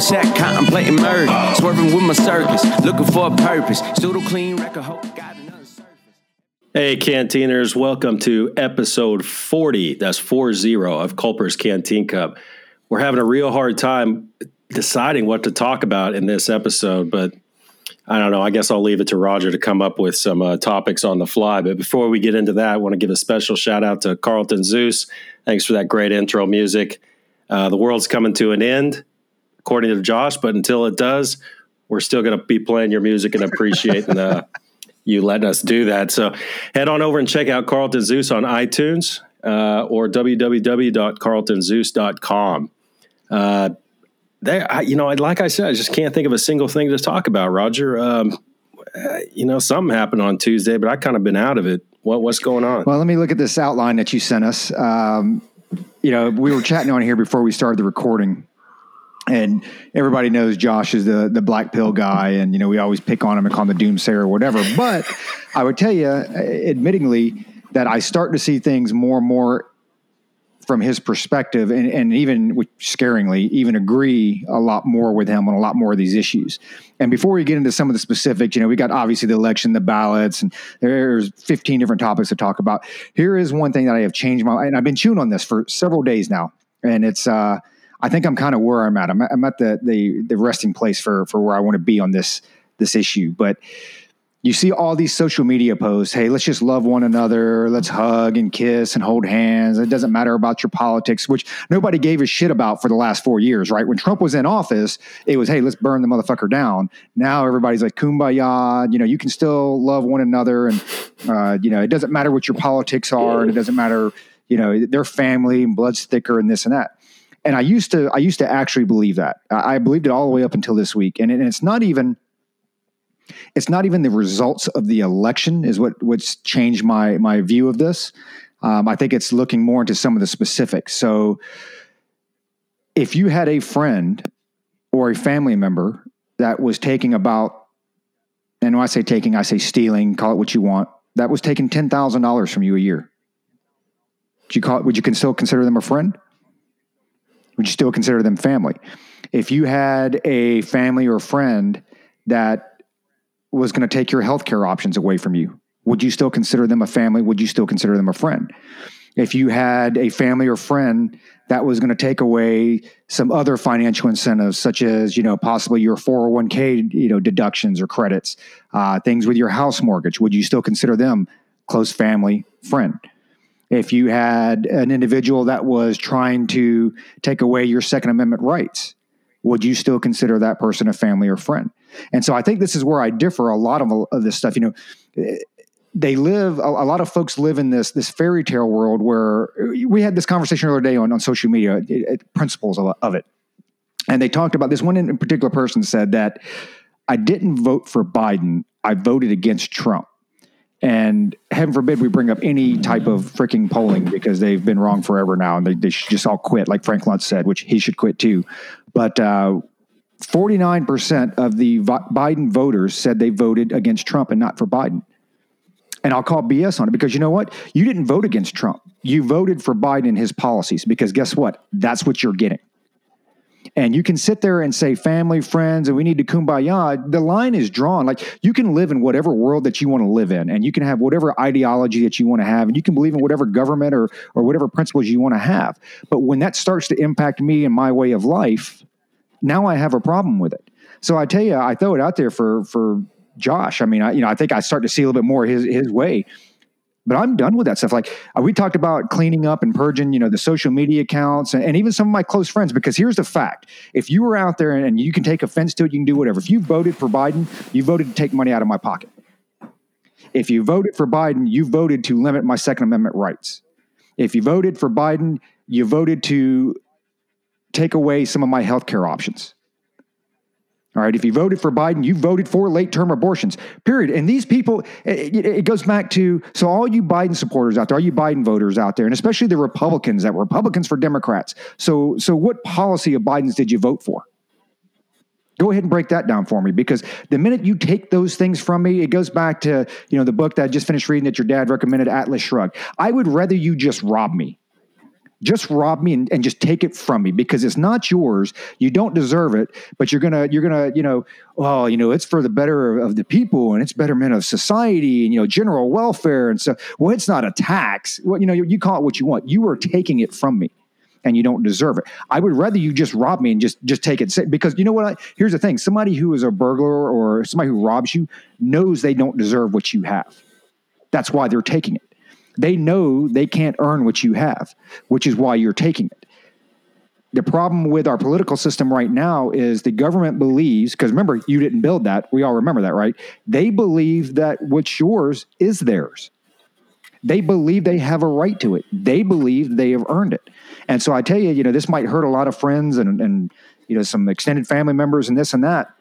cul-de-sac, contemplating murder. Swerving with my circus, looking for a purpose. Pseudo clean record, hope got another surface. Hey, Canteeners, welcome to episode 40. That's 40 of Culper's Canteen Cup. We're having a real hard time deciding what to talk about in this episode, but I don't know. I guess I'll leave it to Roger to come up with some uh, topics on the fly. But before we get into that, I want to give a special shout out to Carlton Zeus. Thanks for that great intro music. Uh, the world's coming to an end, according to Josh, but until it does, we're still going to be playing your music and appreciating uh, you letting us do that. So head on over and check out Carlton Zeus on iTunes uh, or www.carltonzeus.com. Uh, there, I, you know, like I said, I just can't think of a single thing to talk about, Roger. Um, uh, you know, something happened on Tuesday, but I kind of been out of it. What, what's going on? Well, let me look at this outline that you sent us. Um, you know, we were chatting on here before we started the recording, and everybody knows Josh is the the black pill guy, and you know we always pick on him and call him the doomsayer or whatever. But I would tell you, admittingly, that I start to see things more and more from his perspective, and, and even scaringly, even agree a lot more with him on a lot more of these issues. And before we get into some of the specifics, you know, we got obviously the election, the ballots, and there's 15 different topics to talk about. Here is one thing that I have changed my, and I've been chewing on this for several days now, and it's, uh, I think I'm kind of where I'm at. I'm, I'm at the, the the resting place for for where I want to be on this this issue, but you see all these social media posts hey let's just love one another. Let's hug and kiss and hold hands. It doesn't matter about your politics which nobody gave a shit about for the last four years right? When trump was in office it was hey let's burn the motherfucker down. Now everybody's like kumbaya you know you can still love one another and uh, you know it doesn't matter what your politics are and it doesn't matter you know their family and blood's thicker and this and that and i used to i used to actually believe that i, believed it all the way up until this week and, and it's not even it's not even the results of the election is what what's changed my my view of this. Um, I think it's looking more into some of the specifics. So, if you had a friend or a family member that was taking about, and when I say taking, I say stealing, call it what you want, that was taking ten thousand dollars from you a year. Would you call it? Would you still consider them a friend? Would you still consider them family? If you had a family or friend that was going to take your healthcare options away from you, would you still consider them a family? Would you still consider them a friend? If you had a family or friend that was going to take away some other financial incentives, such as you know possibly your 401k you know deductions or credits, uh, things with your house mortgage, would you still consider them close family friend? If you had an individual that was trying to take away your Second Amendment rights, would you still consider that person a family or friend? And so I think this is where I differ a lot of, of this stuff. You know, they live a, a, lot of folks live in this this fairy tale world where we had this conversation the other day on, on social media it, it, principles of, of, it and they talked about this one in particular person said that i didn't vote for biden i voted against trump and heaven forbid we bring up any type of freaking polling because they've been wrong forever now and they, they should just all quit like frank luntz said which he should quit too but uh, 49% of the Biden voters said they voted against Trump and not for Biden. And I'll call BS on it because you know what? You didn't vote against Trump. You voted for Biden and his policies because guess what? That's what you're getting. And you can sit there and say family, friends, and we need to kumbaya. The line is drawn. Like you can live in whatever world that you want to live in, and you can have whatever ideology that you want to have, and you can believe in whatever government or or whatever principles you want to have. But when that starts to impact me and my way of life, now I have a problem with it. So I tell you, I throw it out there for for Josh. I mean, I, you know, I think I start to see a little bit more his his way. But I'm done with that stuff. Like uh, we talked about cleaning up and purging, you know, the social media accounts and, and, even some of my close friends. Because here's the fact: if you were out there and, and you can take offense to it, you can do whatever. If you voted for Biden, you voted to take money out of my pocket. If you voted for Biden, you voted to limit my Second Amendment rights. If you voted for Biden, you voted to take away some of my health care options. All right, if you voted for Biden, you voted for late term abortions, period. And these people, it, it, goes back to so all you Biden supporters out there, all you Biden voters out there, and especially the Republicans that were Republicans for Democrats. So, so what policy of Biden's did you vote for? Go ahead and break that down for me because the minute you take those things from me, it goes back to you know the book that I just finished reading that your dad recommended, Atlas Shrugged. I would rather you just rob me just rob me and, and, just take it from me because it's not yours. You don't deserve it but you're gonna you're gonna you know oh you know it's for the better of, the people and it's betterment of society and you know general welfare and so well it's not a tax. Well you know you, you call it what you want. You are taking it from me and you don't deserve it. I would rather you just rob me and just just take it. Because you know what? I, here's the thing. Somebody who is a burglar or somebody who robs you knows they don't deserve what you have. That's why they're taking it they know they can't earn what you have, which is why you're taking it. The problem with our political system right now is the government believes, because remember, you didn't build that. We all remember that, right? They believe that what's yours is theirs. They believe they have a right to it. They believe they have earned it. And so I tell you, you know, this might hurt a lot of friends and, and you know, some extended family members and this and that.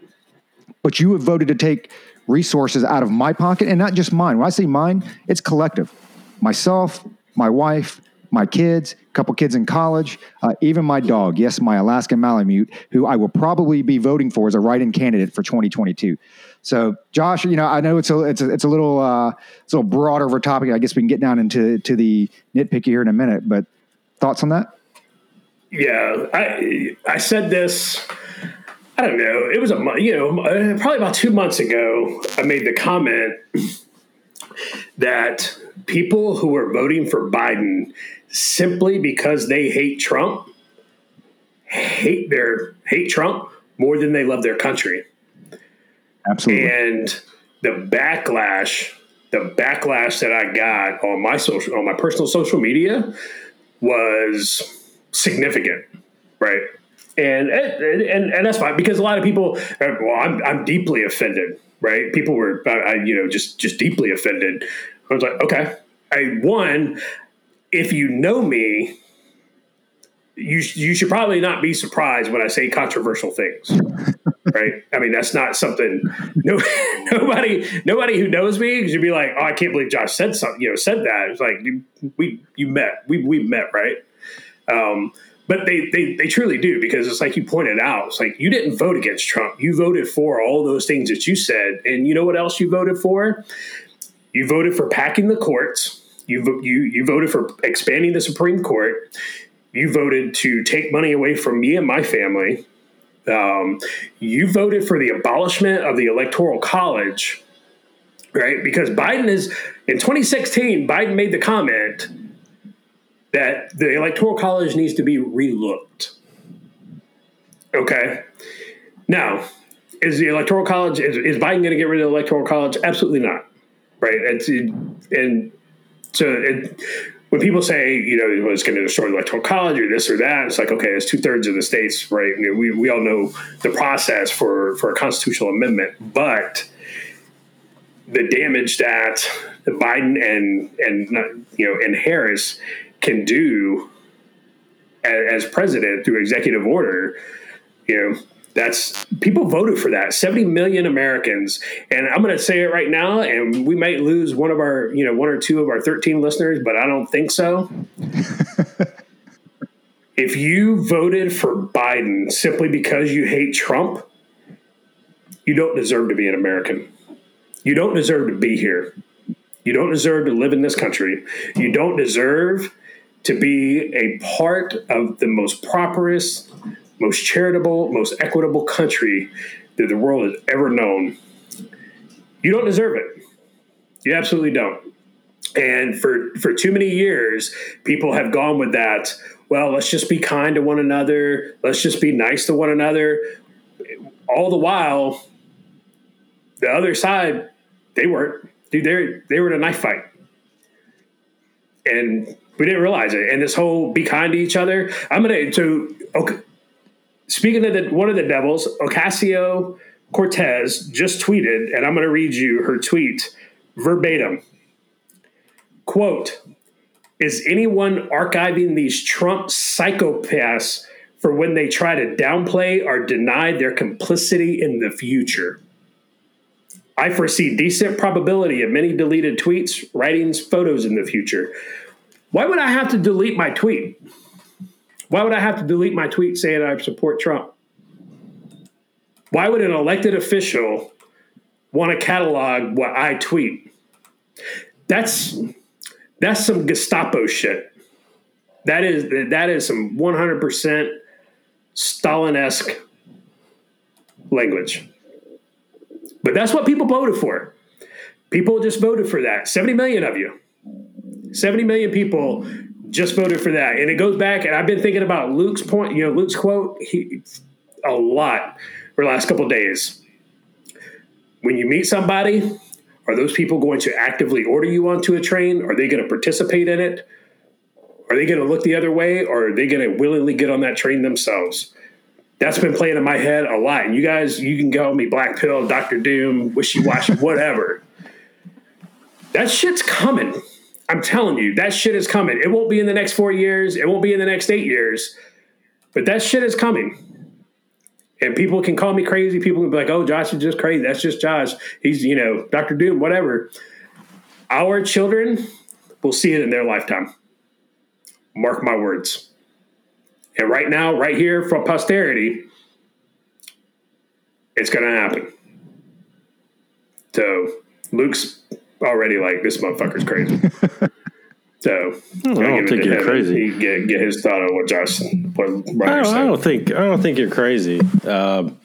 But you have voted to take resources out of my pocket and not just mine. When I say mine, it's collective myself, my wife, my kids, a couple kids in college, uh, even my dog, yes, my Alaskan Malamute, who I will probably be voting for as a write-in candidate for 2022. So, Josh, you know, I know it's a it's a, it's a little uh, it's a little broader of a topic. I guess we can get down into to the nitpicky here in a minute. But thoughts on that? Yeah, I I said this. I don't know. It was a you know probably about two months ago. I made the comment that people who are voting for Biden simply because they hate Trump hate their hate Trump more than they love their country. Absolutely. And the backlash, the backlash that I got on my social on my personal social media was significant, right? And and and that's fine because a lot of people, well, I'm I'm deeply offended, right? People were, I, you know, just just deeply offended I was like, okay. I one, if you know me, you you should probably not be surprised when I say controversial things, right? I mean, that's not something. No, nobody nobody who knows me should be like, oh, I can't believe Josh said something. You know, said that. It's like you, we you met we we met right. Um, but they, they they truly do because it's like you pointed out. It's like you didn't vote against Trump. You voted for all those things that you said, and you know what else you voted for? You voted for packing the courts. You, you, you voted for expanding the Supreme Court. You voted to take money away from me and my family. Um, you voted for the abolishment of the Electoral College, right? Because Biden is, in 2016, Biden made the comment that the Electoral College needs to be relooked. Okay. Now, is the Electoral College, is, is Biden going to get rid of the Electoral College? Absolutely not right? And and so it, when people say, you know, well, it's going to destroy the electoral college or this or that, it's like, okay, it's two thirds of the states, right? You know, we, we all know the process for, for a constitutional amendment, but the damage that Biden and, and, you know, and Harris can do as, as president through executive order, you know, that's people voted for that. 70 million americans. And i'm going to say it right now and we might lose one of our you know one or two of our 13 listeners but i don't think so. If you voted for biden simply because you hate trump you don't deserve to be an american. You don't deserve to be here. You don't deserve to live in this country. You don't deserve to be a part of the most prosperous most charitable, most equitable country that the world has ever known. You don't deserve it. You absolutely don't. And for for too many years, people have gone with that. Well, let's just be kind to one another. Let's just be nice to one another. All the while, the other side, they weren't. Dude, they they were in a knife fight, and we didn't realize it. And this whole be kind to each other. I'm gonna so okay Speaking of the, one of the devils, Ocasio Cortez just tweeted, and I'm going to read you her tweet verbatim. Quote, is anyone archiving these Trump psychopaths for when they try to downplay or deny their complicity in the future? I foresee decent probability of many deleted tweets, writings, photos in the future. Why would I have to delete my tweet? Why would I have to delete my tweet saying I support Trump? Why would an elected official want to catalog what I tweet? That's that's some Gestapo shit. That is that is some 100% Stalin-esque language. But that's what people voted for. People just voted for that. 70 million of you. 70 million people just voted for that. And it goes back, and I've been thinking about Luke's point, you know, Luke's quote he, a lot for the last couple days. When you meet somebody, are those people going to actively order you onto a train? Are they going to participate in it? Are they going to look the other way or are they going to willingly get on that train themselves? That's been playing in my head a lot. And you guys, you can call me Black Pill, Doctor Doom, Wishy Washy, whatever. That shit's coming. I'm telling you, that shit is coming. It won't be in the next four years. It won't be in the next eight years. But that shit is coming. And people can call me crazy. People can be like, oh, Josh is just crazy. That's just Josh. He's, you know, Dr. Doom, whatever. Our children will see it in their lifetime. Mark my words. And right now, right here for posterity, it's going to happen. So Luke's already like, this motherfucker's crazy. so I don't think you're crazy. He get, get his thought on what Josh, what I don't, I don't think I don't think you're crazy. Um,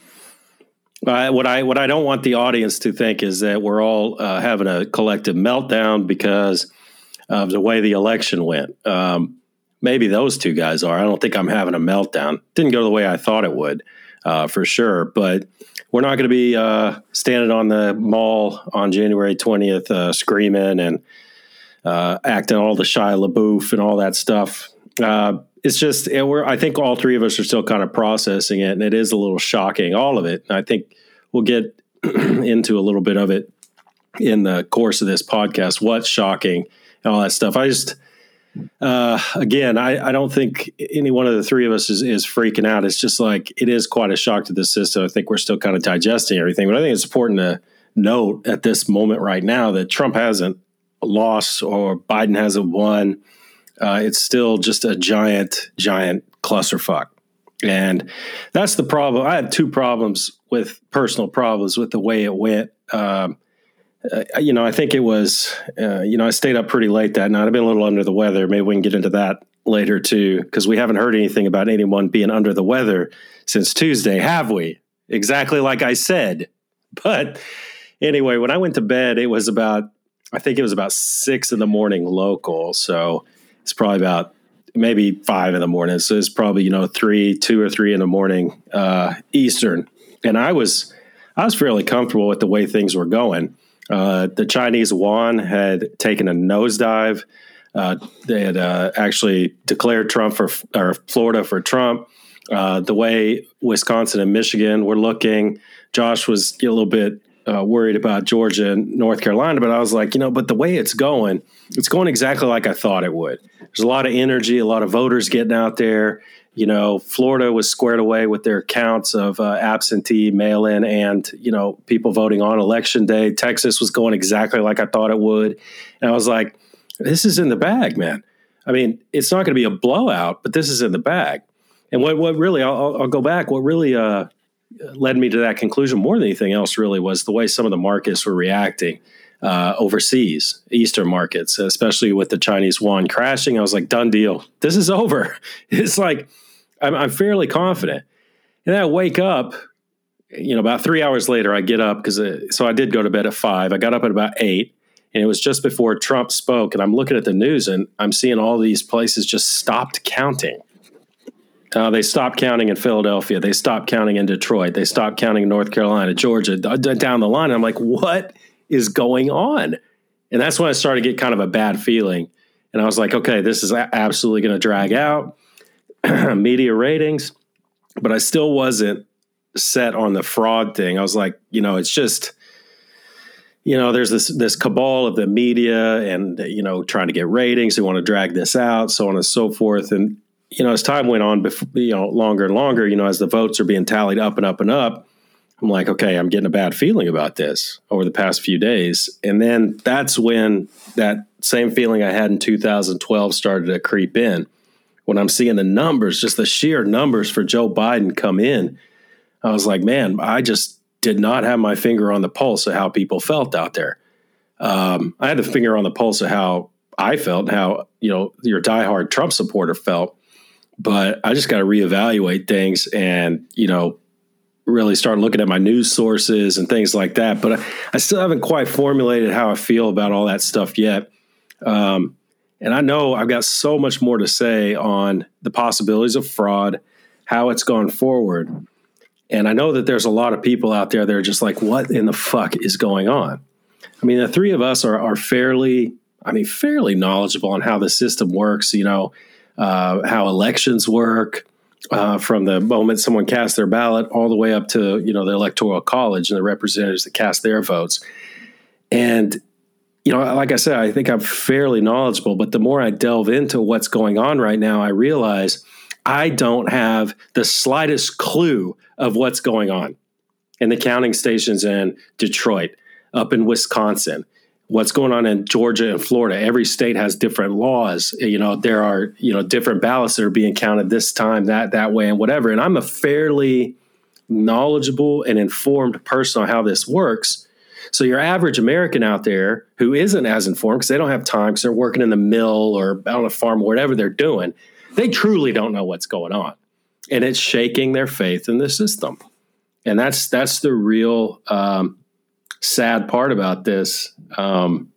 I, what I what I don't want the audience to think is that we're all uh, having a collective meltdown because of the way the election went. Um, maybe those two guys are. I don't think I'm having a meltdown. Didn't go the way I thought it would, uh, for sure. But we're not going to be uh, standing on the mall on January 20th uh, screaming and uh, acting all the Shia LaBeouf and all that stuff. Uh, it's just it, we're. I think all three of us are still kind of processing it, and it is a little shocking, all of it. I think we'll get into a little bit of it in the course of this podcast. What's shocking and all that stuff. I just uh, again, I, I, don't think any one of the three of us is, is freaking out. It's just like it is quite a shock to the system. I think we're still kind of digesting everything, but I think it's important to note at this moment right now that Trump hasn't lost or Biden hasn't won. Uh, it's still just a giant, giant clusterfuck. And that's the problem. I had two problems with personal problems with the way it went. Um, uh, you know, I think it was, uh, you know, I stayed up pretty late that night. I've been a little under the weather. Maybe we can get into that later too, because we haven't heard anything about anyone being under the weather since Tuesday, have we? Exactly like I said. But anyway, when I went to bed, it was about, I think it was about six in the morning local. So it's probably about maybe five in the morning. So it's probably, you know, three, two or three in the morning uh, Eastern. And I was, I was fairly comfortable with the way things were going. Uh, the Chinese yuan had taken a nosedive. Uh, they had uh, actually declared Trump for or Florida for Trump. Uh, the way Wisconsin and Michigan were looking, Josh was a little bit uh, worried about Georgia and North Carolina, but I was like, you know, but the way it's going, it's going exactly like I thought it would. There's a lot of energy, a lot of voters getting out there you know, Florida was squared away with their counts of uh, absentee, mail in, and, you know, people voting on election day. Texas was going exactly like I thought it would. And I was like, this is in the bag, man. I mean, it's not going to be a blowout, but this is in the bag. And what, what really, I'll, I'll go back, what really uh, led me to that conclusion more than anything else really was the way some of the markets were reacting. Uh, overseas, Eastern markets, especially with the Chinese yuan crashing. I was like, done deal. This is over. It's like I'm, I'm fairly confident. And then I wake up, you know, about three hours later, I get up because uh, so I did go to bed at five. I got up at about eight, and it was just before Trump spoke. And I'm looking at the news, and I'm seeing all these places just stopped counting. Uh, they stopped counting in Philadelphia. They stopped counting in Detroit. They stopped counting in North Carolina, Georgia, d- down the line. I'm like, what is going on? And that's when I started to get kind of a bad feeling. And I was like, okay, this is absolutely going to drag out. media ratings, but I still wasn't set on the fraud thing. I was like, you know, it's just you know, there's this this cabal of the media and you know trying to get ratings. They want to drag this out, so on and so forth. And you know, as time went on, before, you know, longer and longer, you know, as the votes are being tallied up and up and up, I'm like, okay, I'm getting a bad feeling about this over the past few days. And then that's when that same feeling I had in 2012 started to creep in when I'm seeing the numbers, just the sheer numbers for Joe Biden come in, I was like, man, I just did not have my finger on the pulse of how people felt out there. Um, I had the finger on the pulse of how I felt, how you know your diehard Trump supporter felt. But I just got to reevaluate things, and you know, really start looking at my news sources and things like that. But I, I still haven't quite formulated how I feel about all that stuff yet. Um, and I know I've got so much more to say on the possibilities of fraud, how it's gone forward. And I know that there's a lot of people out there that are just like, what in the fuck is going on? I mean, the three of us are, are fairly, I mean, fairly knowledgeable on how the system works, you know, uh, how elections work, uh, from the moment someone casts their ballot all the way up to you know the electoral college and the representatives that cast their votes and you know like i said i think i'm fairly knowledgeable but the more i delve into what's going on right now i realize i don't have the slightest clue of what's going on in the counting stations in detroit up in wisconsin what's going on in Georgia and Florida. Every state has different laws. You know, there are, you know, different ballots that are being counted this time, that that way, and whatever. And I'm a fairly knowledgeable and informed person on how this works. So your average American out there who isn't as informed because they don't have time because they're working in the mill or on a farm or whatever they're doing, they truly don't know what's going on, and it's shaking their faith in the system. And that's that's the real um, sad part about this. Um,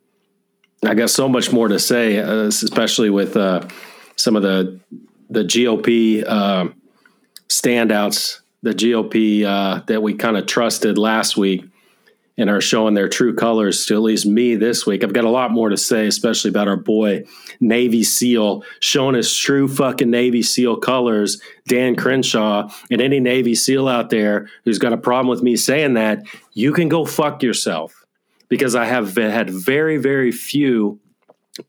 I got so much more to say, uh, especially with uh, some of the the GOP uh, standouts, the GOP uh, that we kind of trusted last week and are showing their true colors to at least me this week. I've got a lot more to say, especially about our boy Navy SEAL showing his true fucking Navy SEAL colors, Dan Crenshaw. And any Navy SEAL out there who's got a problem with me saying that, you can go fuck yourself because I have had very, very few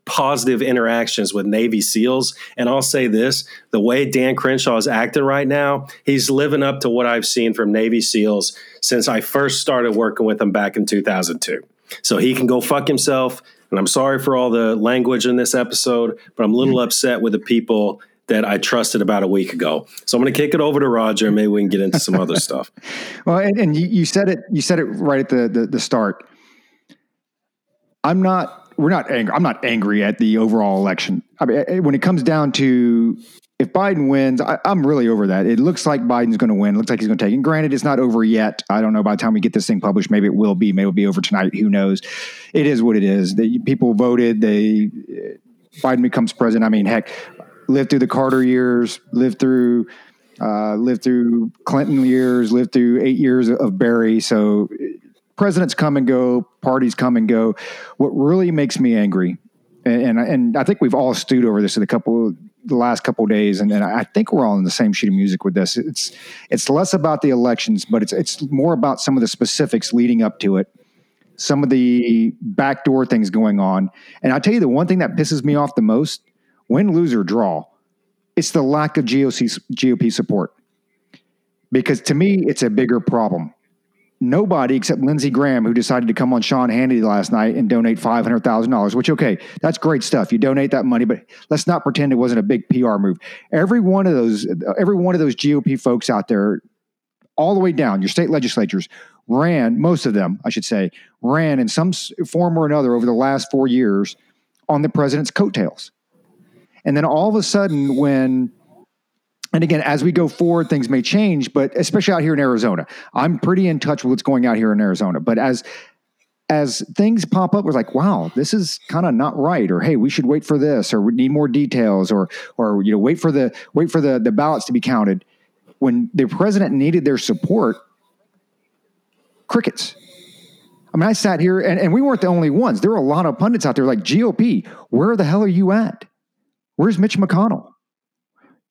positive interactions with Navy SEALs. And I'll say this the way Dan Crenshaw is acting right now, he's living up to what I've seen from Navy SEALs since I first started working with him back in 2002. So he can go fuck himself. And I'm sorry for all the language in this episode, but I'm a little upset with the people that I trusted about a week ago. So I'm going to kick it over to Roger, maybe we can get into some other stuff. Well, and, and you, you, said it. You said it right at the, the, the start. I'm not we're not angry. I'm not angry at the overall election. I mean, eh, when it comes down to if Biden wins, I, am really over that. It looks like Biden's going to win. It looks like he's going to take. And granted, it's not over yet. I don't know. By the time we get this thing published, maybe it will be. Maybe it'll be over tonight. Who knows? It is what it is. The people voted. They eh, Biden becomes president. I mean, heck, lived through the Carter years, lived through. Uh, lived through Clinton years, lived through eight years of Barry. So presidents come and go, parties come and go. What really makes me angry, and and, and I think we've all stewed over this in a couple the last couple days, and, and I think we're all in the same sheet of music with this. It's it's less about the elections, but it's it's more about some of the specifics leading up to it, some of the backdoor things going on. And I tell you, the one thing that pisses me off the most, win, lose or draw, it's the lack of GOC, GOP support. Because to me, it's a bigger problem nobody except Lindsey Graham, who decided to come on Sean Hannity last night and donate five hundred thousand dollars. Which okay, that's great stuff. You donate that money, but let's not pretend it wasn't a big PR move. Every one of those, every one of those GOP folks out there, all the way down, your state legislatures ran. Most of them, I should say, ran in some form or another over the last four years on the president's coattails. And then all of a sudden, when and again, as we go forward, things may change, but especially out here in Arizona, I'm pretty in touch with what's going out here in Arizona. But as as things pop up, we're like, wow, this is kind of not right, or hey, we should wait for this, or we need more details, or or you know, wait for the wait for the the ballots to be counted. When the president needed their support, crickets. I mean, I sat here and, and we weren't the only ones. There were a lot of pundits out there like GOP, where the hell are you at? Where's Mitch McConnell?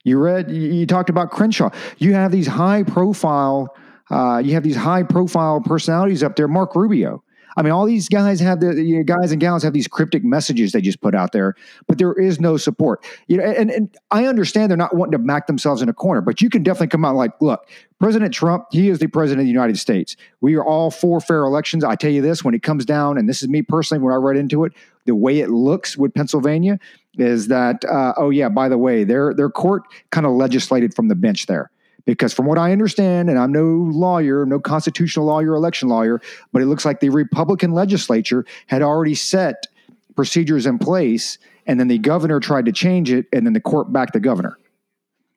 You read, you talked about Crenshaw. You have these high profile, uh, you have these high profile personalities up there. Mark Rubio. I mean, all these guys have the you know, guys and gals have these cryptic messages they just put out there, but there is no support. You know, and, and I understand they're not wanting to back themselves in a corner, but you can definitely come out like, look, President Trump, he is the president of the United States. We are all for fair elections. I tell you this, when it comes down, and this is me personally, when I read into it, the way it looks with Pennsylvania is that, uh, oh yeah, by the way, their their court kind of legislated from the bench there because from what I understand, and I'm no lawyer, no constitutional lawyer, election lawyer, but it looks like the Republican legislature had already set procedures in place, and then the governor tried to change it, and then the court backed the governor.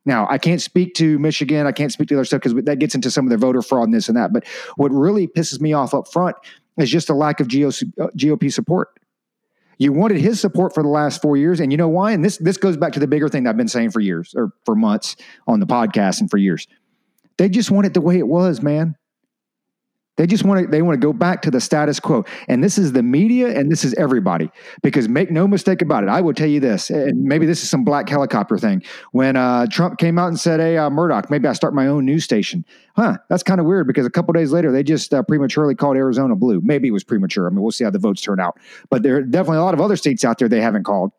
Now, I can't speak to Michigan. I can't speak to other stuff because that gets into some of their voter fraud and this and that. But what really pisses me off up front is just a lack of GOP support. You wanted his support for the last four years, and you know why? And this this goes back to the bigger thing that I've been saying for years or for months on the podcast and for years. They just want it the way it was, man. They just want to they want to go back to the status quo. And this is the media and this is everybody. Because make no mistake about it, I will tell you this, and maybe this is some black helicopter thing. When uh, Trump came out and said, "Hey, uh, Murdoch, maybe I start my own news station." Huh? That's kind of weird because a couple days later they just uh, prematurely called Arizona blue. Maybe it was premature. I mean, we'll see how the votes turn out. But there are definitely a lot of other states out there they haven't called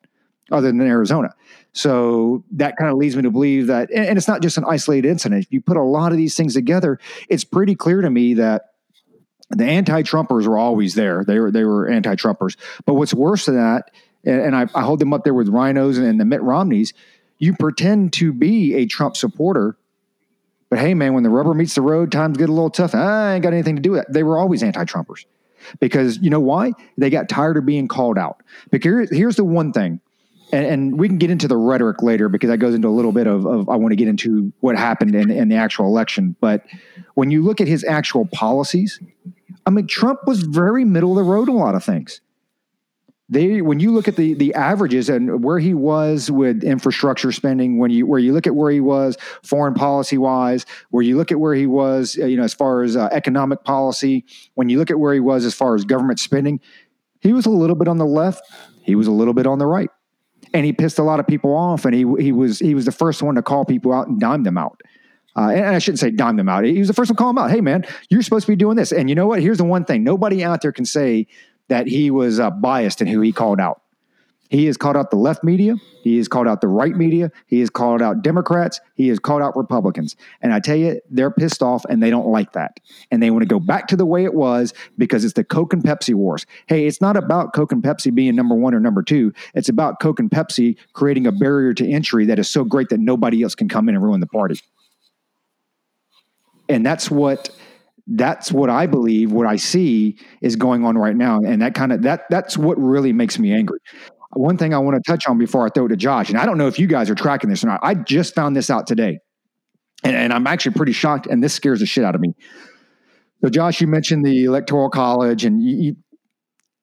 other than Arizona. So that kind of leads me to believe that, and it's not just an isolated incident. If you put a lot of these things together, it's pretty clear to me that the anti-Trumpers were always there. They were they were anti-Trumpers. But what's worse than that, and, I, I, hold them up there with RINOs and, and the Mitt Romneys. You pretend to be a Trump supporter, but hey, man, when the rubber meets the road, times get a little tough. I ain't got anything to do with that. They were always anti-Trumpers because you know why? They got tired of being called out. Because here's the one thing and, and, we can get into the rhetoric later because that goes into a little bit of, of I want to get into what happened in, in, the actual election. But when you look at his actual policies, I mean, Trump was very middle of the road in a lot of things. They, when you look at the the averages and where he was with infrastructure spending, when you where you look at where he was foreign policy wise, where you look at where he was, uh, you know, as far as uh, economic policy, when you look at where he was as far as government spending, he was a little bit on the left, he was a little bit on the right and he pissed a lot of people off. And he he was he was the first one to call people out and dime them out. Uh, and I shouldn't say dime them out. He was the first one to call them out. Hey, man, you're supposed to be doing this. And you know what? Here's the one thing: nobody out there can say that he was uh, biased in who he called out. He has called out the left media. He has called out the right media. He has called out Democrats. He has called out Republicans. And I tell you, they're pissed off and they don't like that. And they want to go back to the way it was because it's the Coke and Pepsi wars. Hey, it's not about Coke and Pepsi being number one or number two. It's about Coke and Pepsi creating a barrier to entry that is so great that nobody else can come in and ruin the party. And that's what that's what I believe, what I see is going on right now. And that kind of that that's what really makes me angry one thing I want to touch on before I throw it to Josh, and I don't know if you guys are tracking this or not. I just found this out today, and, and I'm actually pretty shocked, and this scares the shit out of me. So, Josh, you mentioned the Electoral College, and you, you,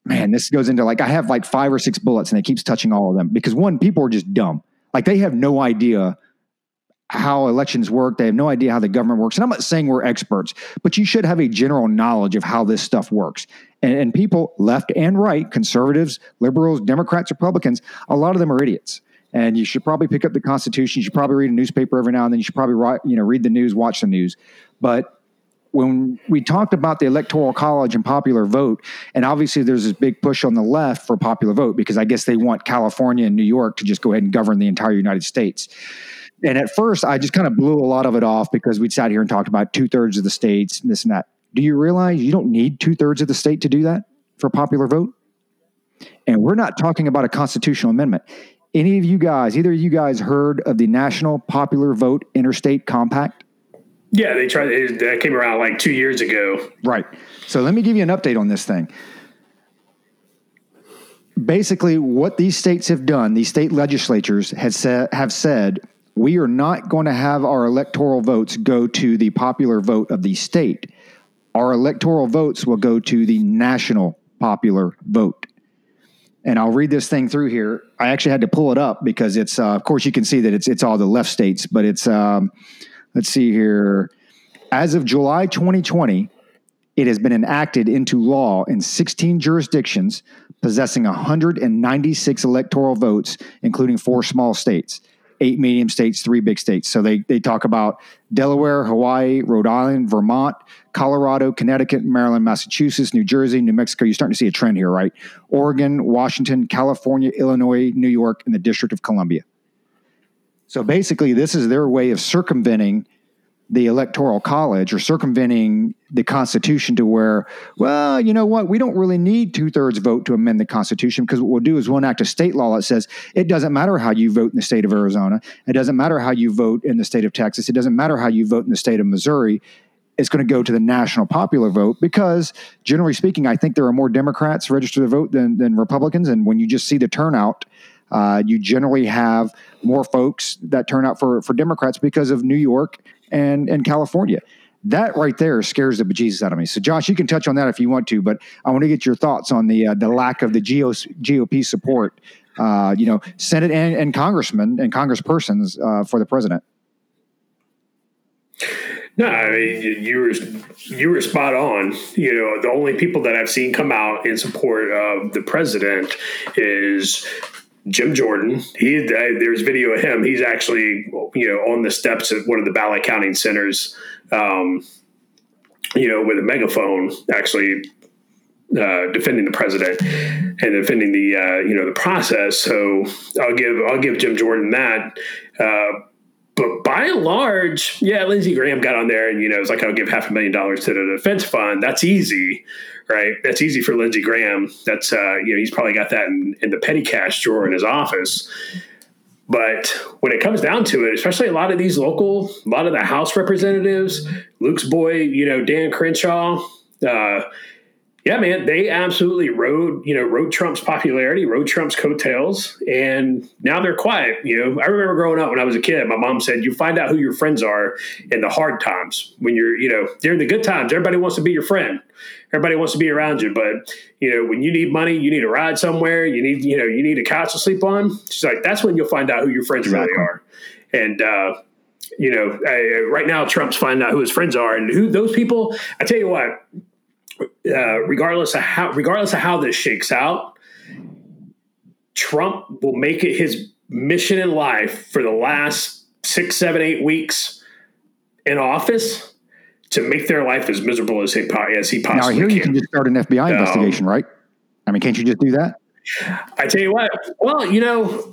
man, this goes into like I have like five or six bullets, and it keeps touching all of them because one, people are just dumb. Like they have no idea how elections work. They have no idea how the government works. And I'm not saying we're experts, but you should have a general knowledge of how this stuff works. And, and people, left and right, conservatives, liberals, Democrats, Republicans, a lot of them are idiots. And you should probably pick up the Constitution. You should probably read a newspaper every now and then. You should probably write, you know, read the news, watch the news. But when we talked about the electoral college and popular vote, and obviously there's this big push on the left for popular vote because I guess they want California and New York to just go ahead and govern the entire United States. And at first, I just kind of blew a lot of it off because we'd sat here and talked about two thirds of the states, and this and that. Do you realize you don't need two thirds of the state to do that for popular vote? And we're not talking about a constitutional amendment. Any of you guys, either of you guys heard of the National Popular Vote Interstate Compact? Yeah, they tried. That came around like two years ago. Right. So let me give you an update on this thing. Basically, what these states have done, these state legislatures has said, have said we are not going to have our electoral votes go to the popular vote of the state. Our electoral votes will go to the national popular vote. And I'll read this thing through here. I actually had to pull it up because it's, uh, of course, you can see that it's it's all the left states, but it's, um, let's see here. As of July 2020, it has been enacted into law in 16 jurisdictions possessing 196 electoral votes, including four small states eight medium states, three big states. So they, they talk about Delaware, Hawaii, Rhode Island, Vermont, Colorado, Connecticut, Maryland, Massachusetts, New Jersey, New Mexico. You're starting to see a trend here, right? Oregon, Washington, California, Illinois, New York, and the District of Columbia. So basically, this is their way of circumventing the electoral college or circumventing the constitution to where well you know what? We don't really need two-thirds vote to amend the constitution because what we'll do is we'll enact a state law that says it doesn't matter how you vote in the state of arizona. It doesn't matter how you vote in the state of texas. It doesn't matter how you vote in the state of missouri. It's going to go to the national popular vote because, generally speaking, I think there are more Democrats registered to vote than, than Republicans. And when you just see the turnout, uh, you generally have more folks that turn out for, for Democrats because of New York and, and California. That right there scares the bejesus out of me. So, Josh, you can touch on that if you want to, but I want to get your thoughts on the uh, the lack of the GOP support, uh, you know, Senate and, and congressmen and congresspersons uh, for the president. No, I mean you were you were spot on. You know, the only people that I've seen come out in support of the president is Jim Jordan. He there's video of him. He's actually you know on the steps at one of the ballot counting centers, um, you know, with a megaphone, actually uh, defending the president and defending the uh, you know the process. So I'll give I'll give Jim Jordan that. Uh, but by and large, yeah, Lindsey Graham got on there and, you know, it's like, I'll give half a million dollars to the defense fund. That's easy, right? That's easy for Lindsey Graham. That's, uh, you know, he's probably got that in, in the petty cash drawer in his office. But when it comes down to it, especially a lot of these local, a lot of the House representatives, Luke's boy, you know, Dan Crenshaw, uh, yeah, man, they absolutely rode, you know, rode Trump's popularity, rode Trump's coattails, and now they're quiet. You know, I remember growing up when I was a kid, my mom said, "You find out who your friends are in the hard times. When you're, you know, during the good times, everybody wants to be your friend, everybody wants to be around you, but you know, when you need money, you need a ride somewhere, you need, you know, you need a couch to sleep on. She's like, that's when you'll find out who your friends exactly. really are, and." uh you know, uh, right now Trump's finding out who his friends are and who those people. I tell you what, uh, regardless of how regardless of how this shakes out, Trump will make it his mission in life for the last six, seven, eight weeks in office to make their life as miserable as he, as he possibly now, here can. you can just start an FBI um, investigation, right? I mean, can't you just do that? I tell you what. Well, you know,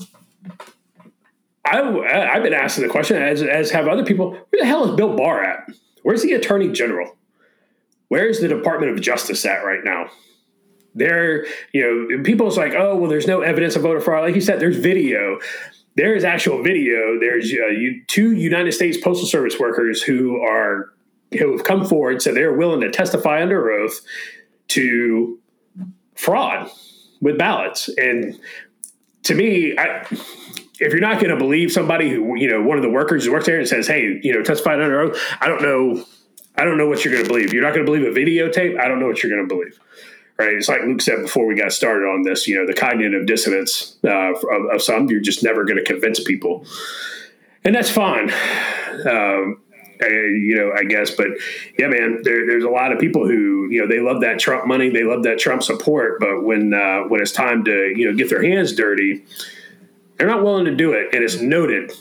I, I've been asking the question, as, as have other people. Where the hell is Bill Barr at? Where's the Attorney General? Where's the Department of Justice at right now? There, you know, people's like, oh, well, there's no evidence of voter fraud. Like you said, there's video. There is actual video. There's uh, you, two United States Postal Service workers who are who have come forward, so they're willing to testify under oath to fraud with ballots. And to me, I, if you're not going to believe somebody who you know one of the workers who works there and says, "Hey, you know, testified under oath," I don't know I don't know what you're going to believe. You're not going to believe a videotape. I don't know what you're going to believe. Right? It's like Luke said before we got started on this. You know, the cognitive dissonance uh, of, of, some. You're just never going to convince people, and that's fine. Um, I, you know, I guess, but yeah, man, there, there's a lot of people who, you know, they love that Trump money, they love that Trump support, but when uh, when it's time to, you know, get their hands dirty, they're not willing to do it, and it's noted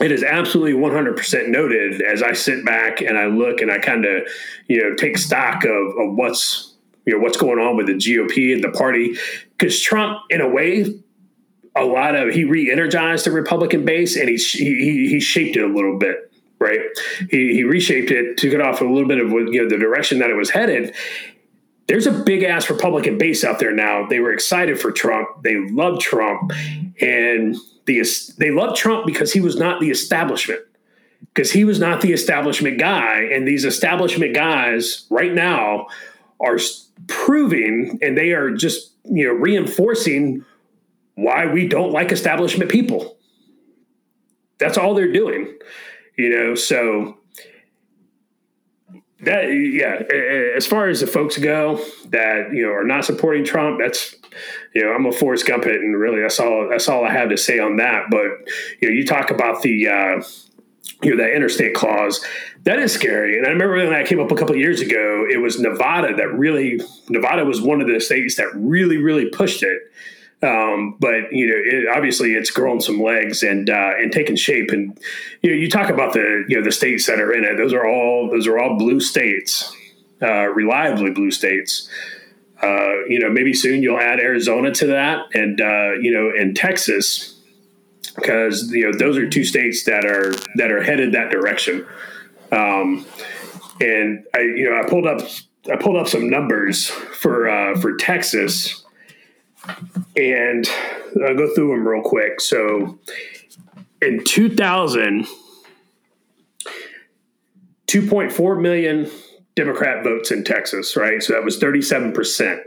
it is absolutely 100% noted as I sit back and I look and I kind of, you know, take stock of, of what's, you know, what's going on with the GOP and the party. Because Trump, in a way, a lot of, he re energized the Republican base and he, he, he shaped it a little bit, right? He, he reshaped it, took it off a little bit of, you know, the direction that it was headed there's a big ass Republican base out there now. They were excited for Trump. They love Trump. And the they loved Trump because he was not the establishment. Because he was not the establishment guy. And these establishment guys right now are proving and they are just, you know, reinforcing why we don't like establishment people. That's all they're doing. You know, so that yeah as far as the folks go that you know are not supporting trump that's you know i'm a forrest gump it and really that's all that's all i have to say on that. But you know you talk about the uh you know that interstate clause that is scary. And i remember when that came up a couple years ago it was nevada that really nevada was one of the states that really really pushed it um, but you know, it, obviously, it's grown some legs and uh, and taken shape. And you know, you talk about the you know the states that are in it; those are all those are all blue states, uh, reliably blue states. Uh, you know, maybe soon you'll add Arizona to that, and uh, you know, and Texas, because you know those are two states that are that are headed that direction. Um, and I, you know, I pulled up I pulled up some numbers for uh, for Texas and I'll go through them real quick. So in 2000, 2.4 million Democrat votes in Texas, right? So that was 37 percent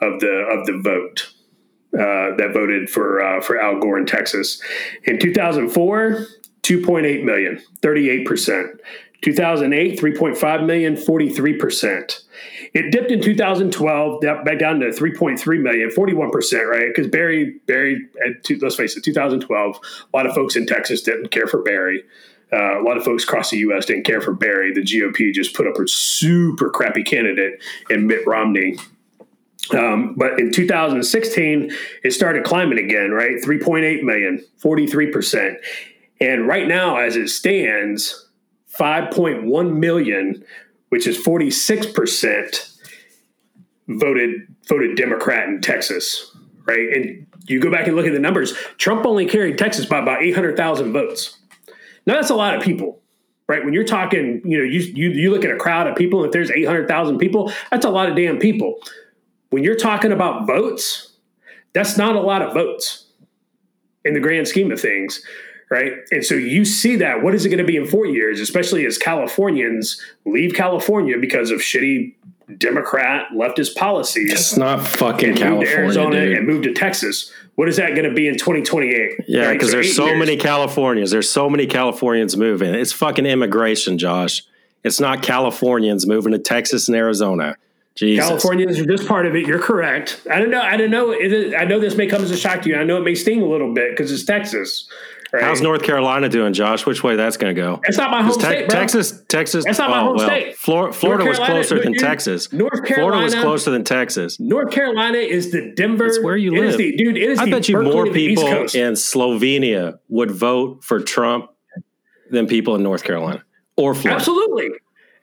of the of the vote uh, that voted for uh, for Al Gore in Texas. In 2004, 2.8 million, 38 percent. 2008, 3.5 million, 43 percent. It dipped in 2012, back down to 3.3 million, 41 percent, right? Because Barry, Barry, let's face it, 2012, a lot of folks in Texas didn't care for Barry. Uh, a lot of folks across the U.S. didn't care for Barry. The GOP just put up a super crappy candidate in Mitt Romney. Um, but in 2016, it started climbing again, right? 3.8 million, 43%. And right now, as it stands, 5.1 million, which is 46%, voted voted Democrat in Texas, right? And you go back and look at the numbers, Trump only carried Texas by about 800,000 votes. Now that's a lot of people, right? When you're talking, you know, you you, you look at a crowd of people. If there's eight hundred thousand people, that's a lot of damn people. When you're talking about votes, that's not a lot of votes in the grand scheme of things, right? And so you see that. What is it going to be in four years, especially as Californians leave California because of shitty Democrat leftist policies? It's not fucking California, to Arizona dude. and move to Texas. What is that going to be in 2028? Yeah, because right? so there's so years. many Californians. There's so many Californians moving. It's fucking immigration, Josh. It's not Californians moving to Texas and Arizona. Jesus. Californians are just part of it. You're correct. I don't know. I don't know. I know this may come as a shock to you. I know it may sting a little bit because it's Texas. Right? How's North Carolina doing, Josh? Which way that's going to go? It's not my home Te- state, bro. Texas, Texas. That's not my oh, home well, state. Flor- Florida was closer than dude, Texas. North Florida was closer than Texas. North Carolina is the Denver. It's where you it is live. the- dude. It is I bet you Berkeley more of the East people in Slovenia would vote for Trump than people in North Carolina or Florida. Absolutely.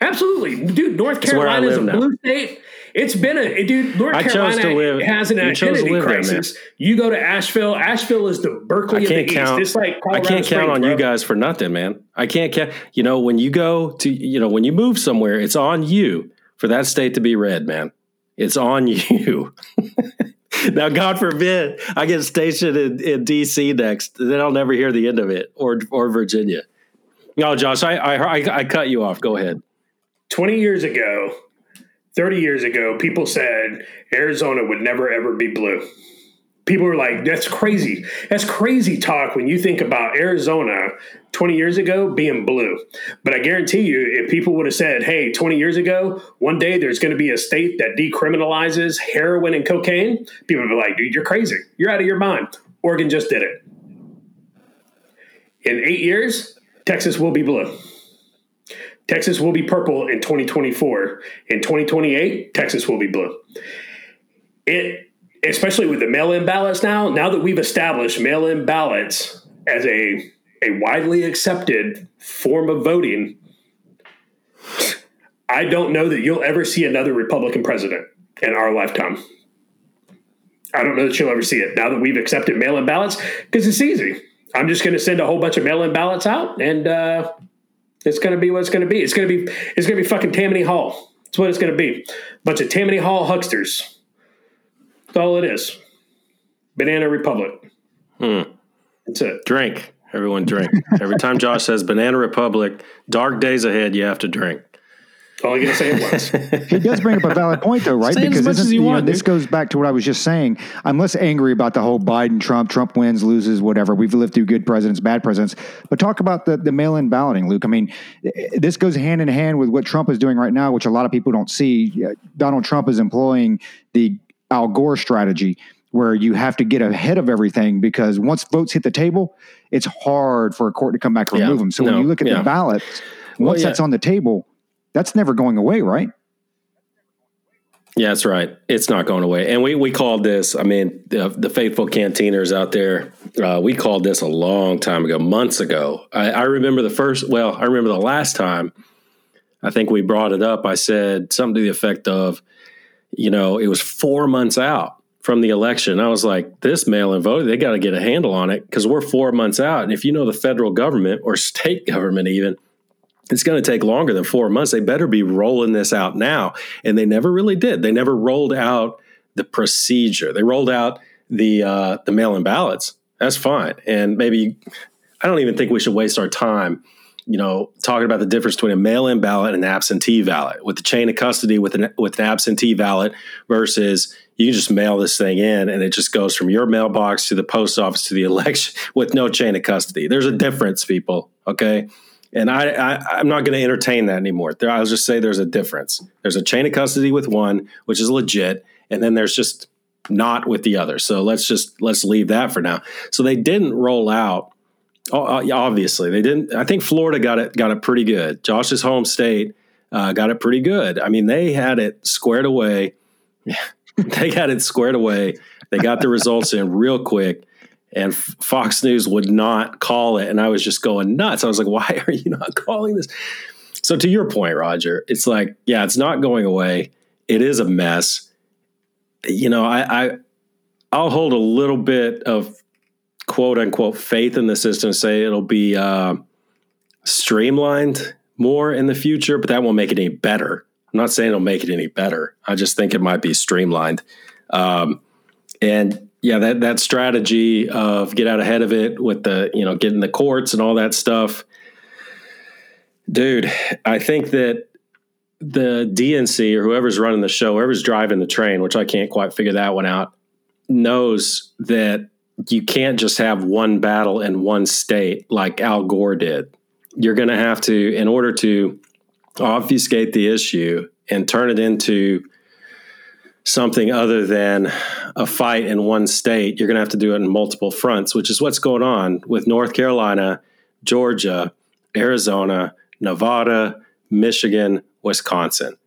Absolutely. Dude, North It's where I Carolina is a now. blue state. It's been a dude. North I Carolina live- has an you identity live there, crisis. you go to Asheville. Asheville is the Berkeley of the count. East. It's like I can't count on bro. you guys for nothing, man. I can't count. You know, when you go to, you know, when you move somewhere, it's on you for that state to be red, man. It's on you. now, God forbid I get stationed in, in D.C. next, then I'll never hear the end of it, or or Virginia. No, Josh, I I, I, I cut you off. Go ahead. 20 years ago, 30 years ago, people said Arizona would never ever be blue. People were like, that's crazy. That's crazy talk when you think about Arizona 20 years ago being blue. But I guarantee you, if people would have said, hey, 20 years ago, one day there's going to be a state that decriminalizes heroin and cocaine, people would be like, dude, you're crazy. You're out of your mind. Oregon just did it. In eight years, Texas will be blue. Texas will be purple in 2024. In 2028, Texas will be blue. It, especially with the mail-in ballots now. Now that we've established mail-in ballots as a a widely accepted form of voting, I don't know that you'll ever see another Republican president in our lifetime. I don't know that you'll ever see it now that we've accepted mail-in ballots because it's easy. I'm just going to send a whole bunch of mail-in ballots out, and uh, it's going to be what it's going to be. It's going to be it's going to be fucking Tammany Hall. That's what it's going to be. bunch of Tammany Hall hucksters. That's all it is. Banana Republic. Hmm. That's it. Drink, everyone, drink. Every time Josh says "Banana Republic," dark days ahead, you have to drink. That's all I gotta say it was. He does bring up a valid point, though, right? Say it as much as you know, want, this goes back to what I was just saying. I'm less angry about the whole Biden, Trump, Trump wins, loses, whatever. We've lived through good presidents, bad presidents. But talk about the, the mail in balloting, Luke. I mean, this goes hand in hand with what Trump is doing right now, which a lot of people don't see. Uh, Donald Trump is employing the Al Gore strategy. Where you have to get ahead of everything because once votes hit the table, it's hard for a court to come back and Yeah. remove them. So when you look at Yeah. the ballots, Well, once yeah. that's on the table, that's never going away, right? Yeah, that's right. It's not going away. And we, we called this, I mean, the, the faithful cantiners out there, uh, we called this a long time ago, months ago. I, I remember the first, well, I remember the last time I think we brought it up. I said something to the effect of, you know, it was four months out from the election. I was like, this mail in vote, they got to get a handle on it because we're four months out. And if you know the federal government or state government, even, it's going to take longer than four months. They better be rolling this out now. And they never really did. They never rolled out the procedure. They rolled out the uh, the mail in ballots. That's fine. And maybe I don't even think we should waste our time you know, talking about the difference between a mail-in ballot and an absentee ballot. With the chain of custody with an with an absentee ballot versus you can just mail this thing in and it just goes from your mailbox to the post office to the election with no chain of custody. There's a difference, people. Okay. And I, I am not going to entertain that anymore. There, I'll just say there's a difference. There's a chain of custody with one, which is legit, and then there's just not with the other. So let's just let's leave that for now. So they didn't roll out. Obviously, they didn't. I think Florida got it got it pretty good. Josh's home state uh, got it pretty good. I mean, they had it squared away. they got it squared away. They got the results in real quick and Fox News would not call it. And I was just going nuts. I was like, why are you not calling this? So, to your point, Roger, it's like, yeah, it's not going away. It is a mess. You know, I, I I'll hold a little bit of quote unquote faith in the system, say it'll be uh, streamlined more in the future, but that won't make it any better. I'm not saying it'll make it any better. I just think it might be streamlined. Um, and yeah, that that strategy of get out ahead of it with the you know getting the courts and all that stuff, dude. I think that the DNC or whoever's running the show, whoever's driving the train, which I can't quite figure that one out, knows that you can't just have one battle in one state like Al Gore did. You're going to have to, in order to obfuscate the issue and turn it into something other than a fight in one state, you're going to have to do it in multiple fronts, which is what's going on with North Carolina, Georgia, Arizona, Nevada, Michigan, Wisconsin,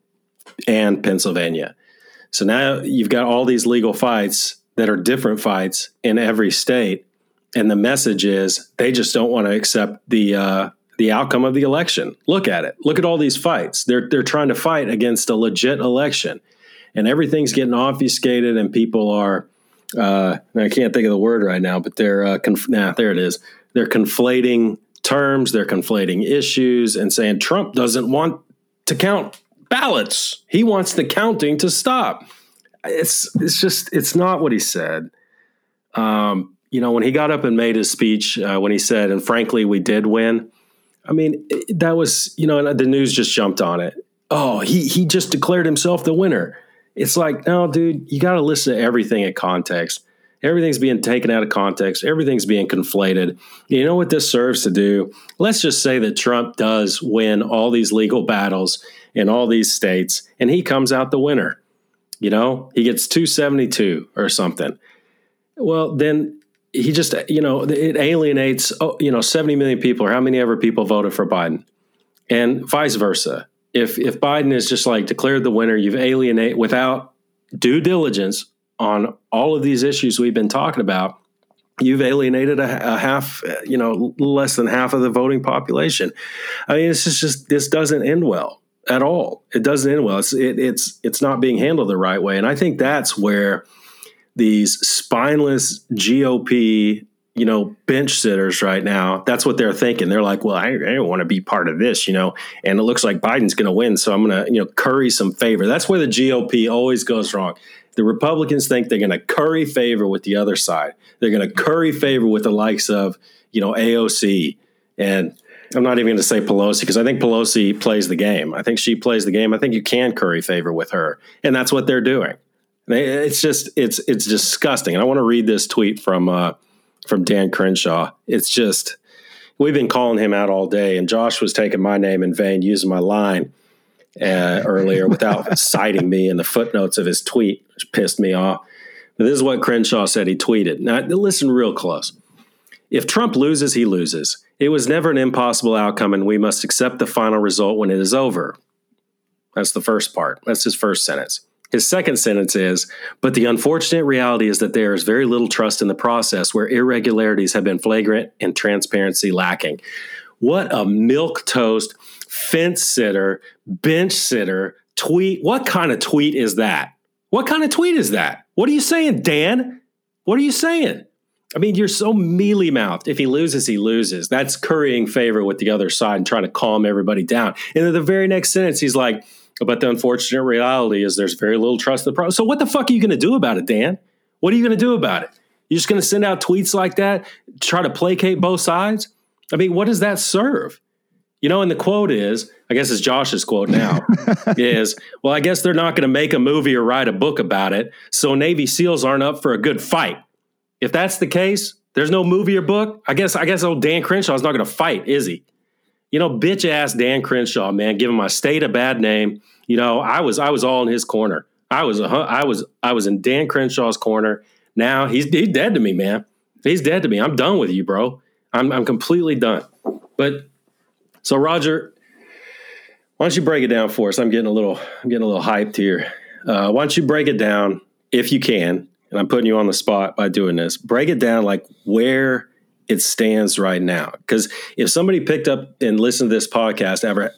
and Pennsylvania. So now you've got all these legal fights that are different fights in every state, and the message is they just don't want to accept the uh, the outcome of the election. Look at it. Look at all these fights. They're they're trying to fight against a legit election and everything's getting obfuscated, and people are. Uh, I can't think of the word right now, but they're uh, conf- nah, there it is. They're conflating terms, they're conflating issues, and saying Trump doesn't want to count ballots. He wants the counting to stop. It's it's just it's not what he said. Um, you know, when he got up and made his speech, uh, when he said, "And frankly, we did win." I mean, it, that was you know, the news just jumped on it. Oh, he he just declared himself the winner. It's like, no, dude, you got to listen to everything in context. Everything's being taken out of context. Everything's being conflated. You know what this serves to do? Let's just say that Trump does win all these legal battles in all these states and he comes out the winner. You know, he gets 272 or something. Well, then he just, you know, it alienates, oh, you know, 70 million people or how many ever people voted for Biden and vice versa if if Biden is just like declared the winner, you've alienated without due diligence on all of these issues we've been talking about. You've alienated a, a half, you know, less than half of the voting population. I mean, this just, just this doesn't end well at all. It doesn't end well. It's it, it's it's not being handled the right way, and I think that's where these spineless GOP you know, bench sitters right now, that's what they're thinking. They're like, well, I, I don't want to be part of this, you know, and it looks like Biden's going to win. So I'm going to, you know, curry some favor. That's where the GOP always goes wrong. The Republicans think they're going to curry favor with the other side. They're going to curry favor with the likes of, you know, AOC. And I'm not even going to say Pelosi because I think Pelosi plays the game. I think she plays the game. I think you can curry favor with her. And that's what they're doing. It's just, it's, it's disgusting. And I want to read this tweet from, uh, from Dan Crenshaw. It's just we've been calling him out all day, and Josh was taking my name in vain, using my line uh, earlier without citing me in the footnotes of his tweet, which pissed me off. But this is what Crenshaw said. He tweeted. Now listen real close. If Trump loses, he loses. It was never an impossible outcome, and we must accept the final result when it is over. That's the first part. That's his first sentence. His second sentence is, but the unfortunate reality is that there is very little trust in the process where irregularities have been flagrant and transparency lacking. What a milk toast, fence sitter, bench sitter tweet. What kind of tweet is that? What kind of tweet is that? What are you saying, Dan? What are you saying? I mean, you're so mealy mouthed. If he loses, he loses. That's currying favor with the other side and trying to calm everybody down. And then the very next sentence, he's like, but the unfortunate reality is there's very little trust in the process. So what the fuck are you going to do about it, Dan? What are you going to do about it? You're just going to send out tweets like that, try to placate both sides? I mean, what does that serve? You know, and the quote is, I guess it's Josh's quote now, is, well, I guess they're not going to make a movie or write a book about it. So Navy SEALs aren't up for a good fight. If that's the case, there's no movie or book. I guess, I guess old Dan Crenshaw is not going to fight, is he? You know, bitch ass Dan Crenshaw, man, giving my state a bad name. You know, I was, I was all in his corner. I was, a, I was, I was in Dan Crenshaw's corner. Now he's, he's dead to me, man. He's dead to me. I'm done with you, bro. I'm, I'm completely done. But so Roger, why don't you break it down for us? I'm getting a little, I'm getting a little hyped here. Uh, why don't you break it down if you can? And I'm putting you on the spot by doing this. Break it down like where it stands right now. Because if somebody picked up and listened to this podcast after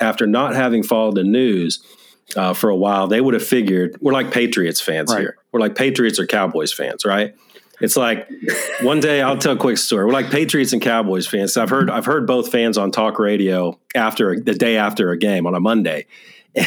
after not having followed the news uh, for a while, they would have figured we're like Patriots fans right. here. We're like Patriots or Cowboys fans, right? It's like one day I'll tell a quick story. We're like Patriots and Cowboys fans. I've heard I've heard both fans on talk radio after the day after a game on a Monday,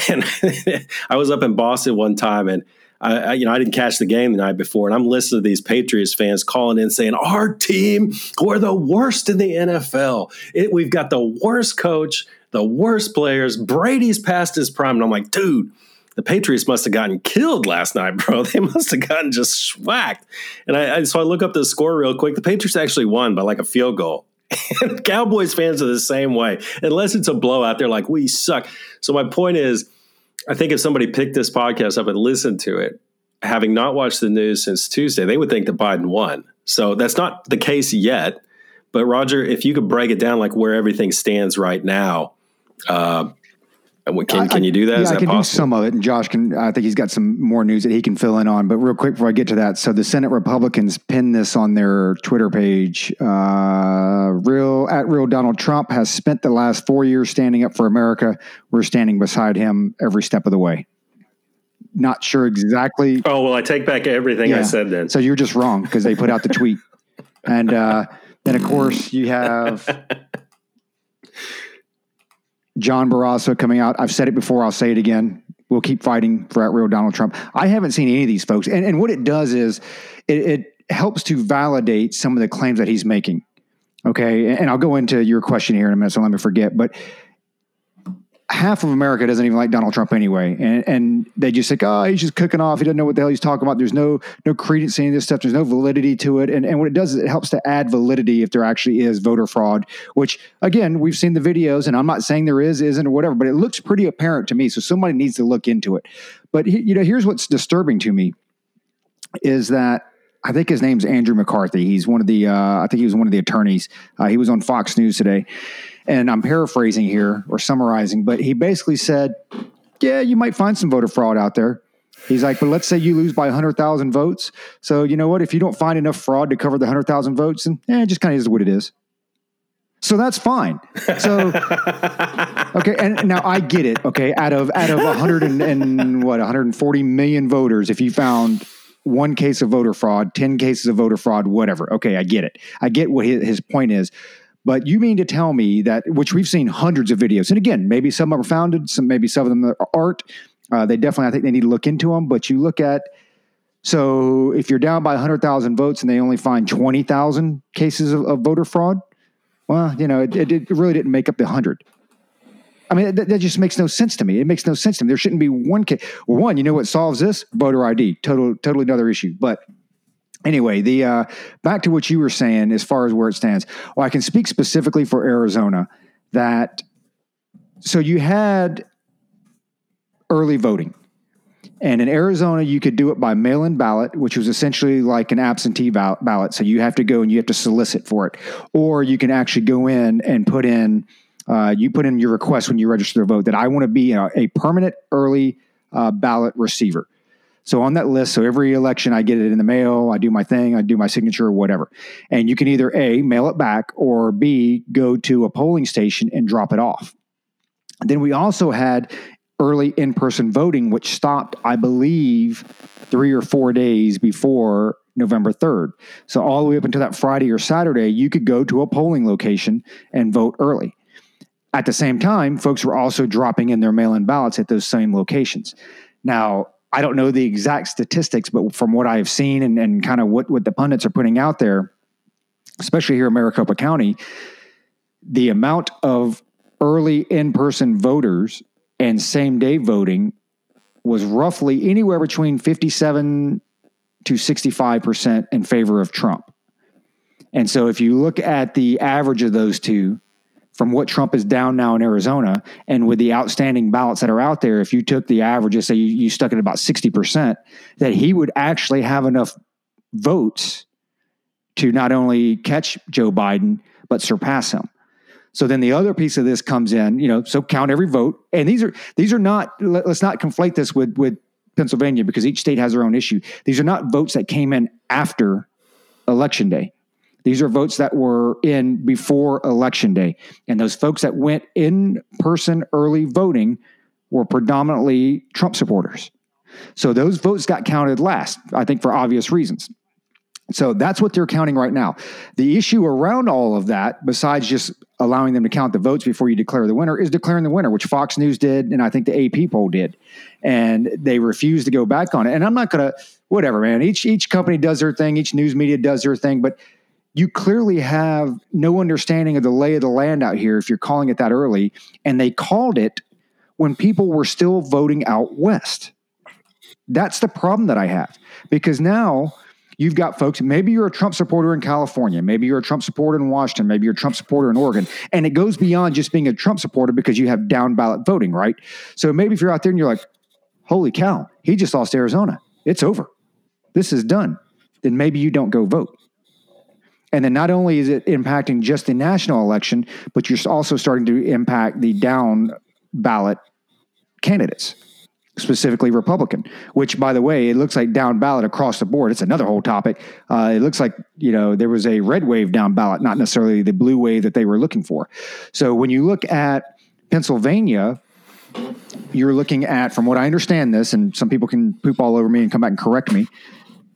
and I was up in Boston one time and. I, I, you know, I didn't catch the game the night before, and I'm listening to these Patriots fans calling in saying, "Our team, we're the worst in the NFL. It, we've got the worst coach, the worst players. Brady's past his prime." And I'm like, "Dude, the Patriots must have gotten killed last night, bro. They must have gotten just whacked. And I, I, so I look up the score real quick. The Patriots actually won by like a field goal. Cowboys fans are the same way. Unless it's a blowout, they're like, we suck. So my point is, I think if somebody picked this podcast up and listened to it, having not watched the news since Tuesday, they would think that Biden won. So that's not the case yet. But Roger, if you could break it down like where everything stands right now, uh, can, can you do that? Yeah, Is I that can possible? do some of it, and Josh can. I think he's got some more news that he can fill in on. But real quick before I get to that, so the Senate Republicans pinned this on their Twitter page. Uh, real at real Donald Trump has spent the last four years standing up for America. We're standing beside him every step of the way. Not sure exactly. Oh well, I take back everything Yeah. I said then. So you're just wrong because they put out the tweet, and uh, then of course you have John Barrasso coming out. I've said it before. I'll say it again. We'll keep fighting for at real Donald Trump. I haven't seen any of these folks, and, and what it does is it, it helps to validate some of the claims that he's making. Okay, and, and I'll go into your question here in a minute, so let me forget. But half of America doesn't even like Donald Trump anyway, and and they just think, oh, he's just cooking off. He doesn't know what the hell he's talking about. There's no no credence in this stuff. There's no validity to it. And and what it does is it helps to add validity if there actually is voter fraud. Which again, we've seen the videos, and I'm not saying there is, isn't, or whatever, but it looks pretty apparent to me. So somebody needs to look into it. But he- you know, here's what's disturbing to me is that. I think his name's Andrew McCarthy. He's one of the, uh, I think he was one of the attorneys. Uh, he was on Fox News today and I'm paraphrasing here or summarizing, but he basically said, "Yeah, you might find some voter fraud out there." He's like, "But let's say you lose by 100,000 votes. So you know what? If you don't find enough fraud to cover the 100,000 votes, then eh, it just kind of is what it is." So that's fine. So okay, and now I get it. Okay, out of out of 100 and, and what 140 million voters, if you found one case of voter fraud, 10 cases of voter fraud, whatever. Okay, I get it. I get what his point is. But you mean to tell me that, which we've seen hundreds of videos, and again, maybe some are founded, some maybe some of them aren't. Uh, they definitely, I think, they need to look into them. But you look at, so if you're down by 100,000 votes and they only find 20,000 cases of, of voter fraud, well, you know, it, it, it really didn't make up the 100. I mean, that, that just makes no sense to me. It makes no sense to me. There shouldn't be one case. One, you know what solves this? Voter ID. Total, totally another issue. But anyway, the uh, back to what you were saying as far as where it stands. Well, I can speak specifically for Arizona that. So you had early voting. And in Arizona, you could do it by mail in ballot, which was essentially like an absentee ballot. So you have to go and you have to solicit for it. Or you can actually go in and put in, uh, you put in your request when you register to vote that I want to be a, a permanent early uh, ballot receiver. So on that list, so every election I get it in the mail, I do my thing, I do my signature whatever. And you can either A, mail it back, or B, go to a polling station and drop it off. Then we also had early in person voting, which stopped, I believe, three or four days before November 3rd. So, all the way up until that Friday or Saturday, you could go to a polling location and vote early. At the same time, folks were also dropping in their mail in ballots at those same locations. Now, I don't know the exact statistics, but from what I've seen and, and kind of what, what the pundits are putting out there, especially here in Maricopa County, the amount of early in person voters and same day voting was roughly anywhere between 57 to 65% in favor of Trump. And so if you look at the average of those two, from what Trump is down now in Arizona, and with the outstanding ballots that are out there, if you took the average, averages, say you, you stuck at about 60%, that he would actually have enough votes to not only catch Joe Biden, but surpass him. So then the other piece of this comes in, you know, so count every vote. And these are these are not let, us not conflate this with with Pennsylvania because each state has their own issue. These are not votes that came in after election day. These are votes that were in before election day. And those folks that went in person early voting were predominantly Trump supporters. So those votes got counted last, I think for obvious reasons. So that's what they're counting right now. The issue around all of that, besides just allowing them to count the votes before you declare the winner, is declaring the winner, which Fox News did, and I think the AP poll did, and they refused to go back on it. And I'm not going to, whatever, man. Each each company does their thing, each news media does their thing, but you clearly have no understanding of the lay of the land out here if you're calling it that early. And they called it when people were still voting out west. That's the problem that I have because now you've got folks, maybe you're a Trump supporter in California, maybe you're a Trump supporter in Washington, maybe you're a Trump supporter in Oregon. And it goes beyond just being a Trump supporter because you have down ballot voting, right? So maybe if you're out there and you're like, holy cow, he just lost Arizona. It's over. This is done. Then maybe you don't go vote. And then not only is it impacting just the national election, but you're also starting to impact the down ballot candidates specifically Republican, which, by the way, it looks like down ballot across the board. It's another whole topic. Uh, it looks like, you know, there was a red wave down ballot, not necessarily the blue wave that they were looking for. So when you look at Pennsylvania, you're looking at, from what I understand this, and some people can poop all over me and come back and correct me,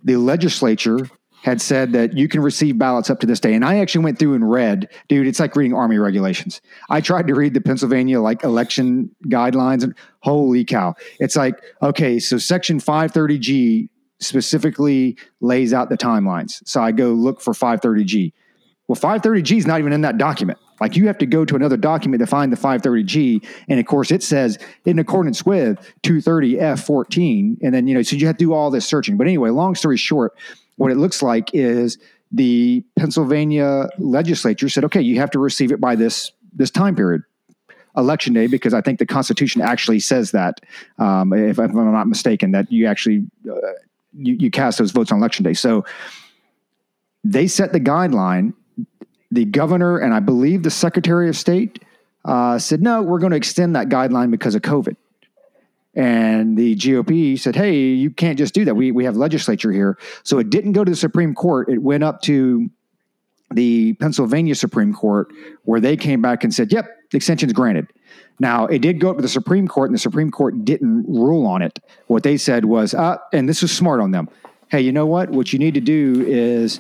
the legislature had said that you can receive ballots up to this day. And I actually went through and read, dude, it's like reading Army regulations. I tried to read the Pennsylvania like election guidelines and holy cow. It's like, okay, so section 530G specifically lays out the timelines. So I go look for 530G. Well, 530G is not even in that document. Like you have to go to another document to find the 530G. And of course, it says in accordance with 230F14. And then, you know, so you have to do all this searching. But anyway, long story short, what it looks like is the Pennsylvania legislature said, okay, you have to receive it by this this time period, election day, because I think the Constitution actually says that, um, if, I'm not mistaken, that you actually uh, you, you cast those votes on election day. So they set the guideline. The governor and I believe the Secretary of State uh, said, no, we're going to extend that guideline because of COVID. And the GOP said, hey, you can't just do that. We, we have legislature here. So it didn't go to the Supreme Court. It went up to the Pennsylvania Supreme Court, where they came back and said, yep, the extension is granted. Now, it did go up to the Supreme Court, and the Supreme Court didn't rule on it. What they said was, uh, and this was smart on them hey, you know what? What you need to do is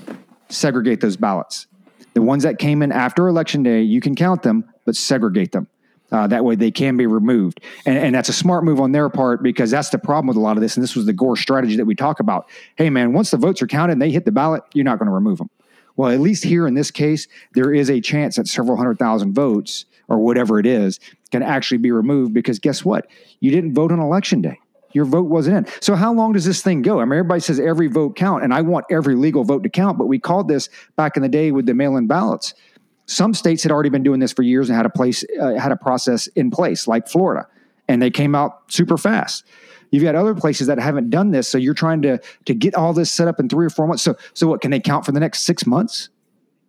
segregate those ballots. The ones that came in after Election Day, you can count them, but segregate them. Uh, that way they can be removed. And, and that's a smart move on their part because that's the problem with a lot of this. And this was the Gore strategy that we talk about. Hey, man, once the votes are counted and they hit the ballot, you're not going to remove them. Well, at least here in this case, there is a chance that several hundred thousand votes or whatever it is can actually be removed because guess what? You didn't vote on election day. Your vote wasn't in. So how long does this thing go? I mean, everybody says every vote count, and I want every legal vote to count, but we called this back in the day with the mail-in ballots some states had already been doing this for years and had a place uh, had a process in place, like Florida, and they came out super fast. You've got other places that haven't done this, so you're trying to to get all this set up in three or four months. So, so what can they count for the next six months?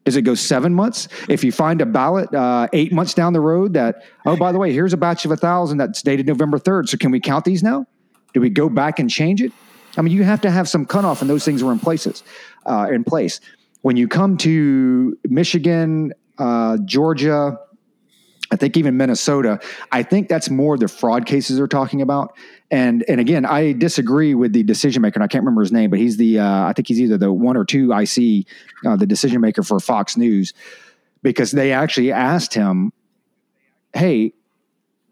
Does it go seven months? If you find a ballot uh, eight months down the road that, oh, by the way, here's a batch of a thousand that's dated November 3rd. So can we count these now? Do we go back and change it? I mean, you have to have some cutoff, and those things were in places, uh, in place. When you come to Michigan, uh, Georgia, I think even Minnesota. I think that's more the fraud cases they're talking about. And and again, I disagree with the decision maker. And I can't remember his name, but he's the uh, I think he's either the one or two IC, uh, the decision maker for Fox News, because they actually asked him, "Hey,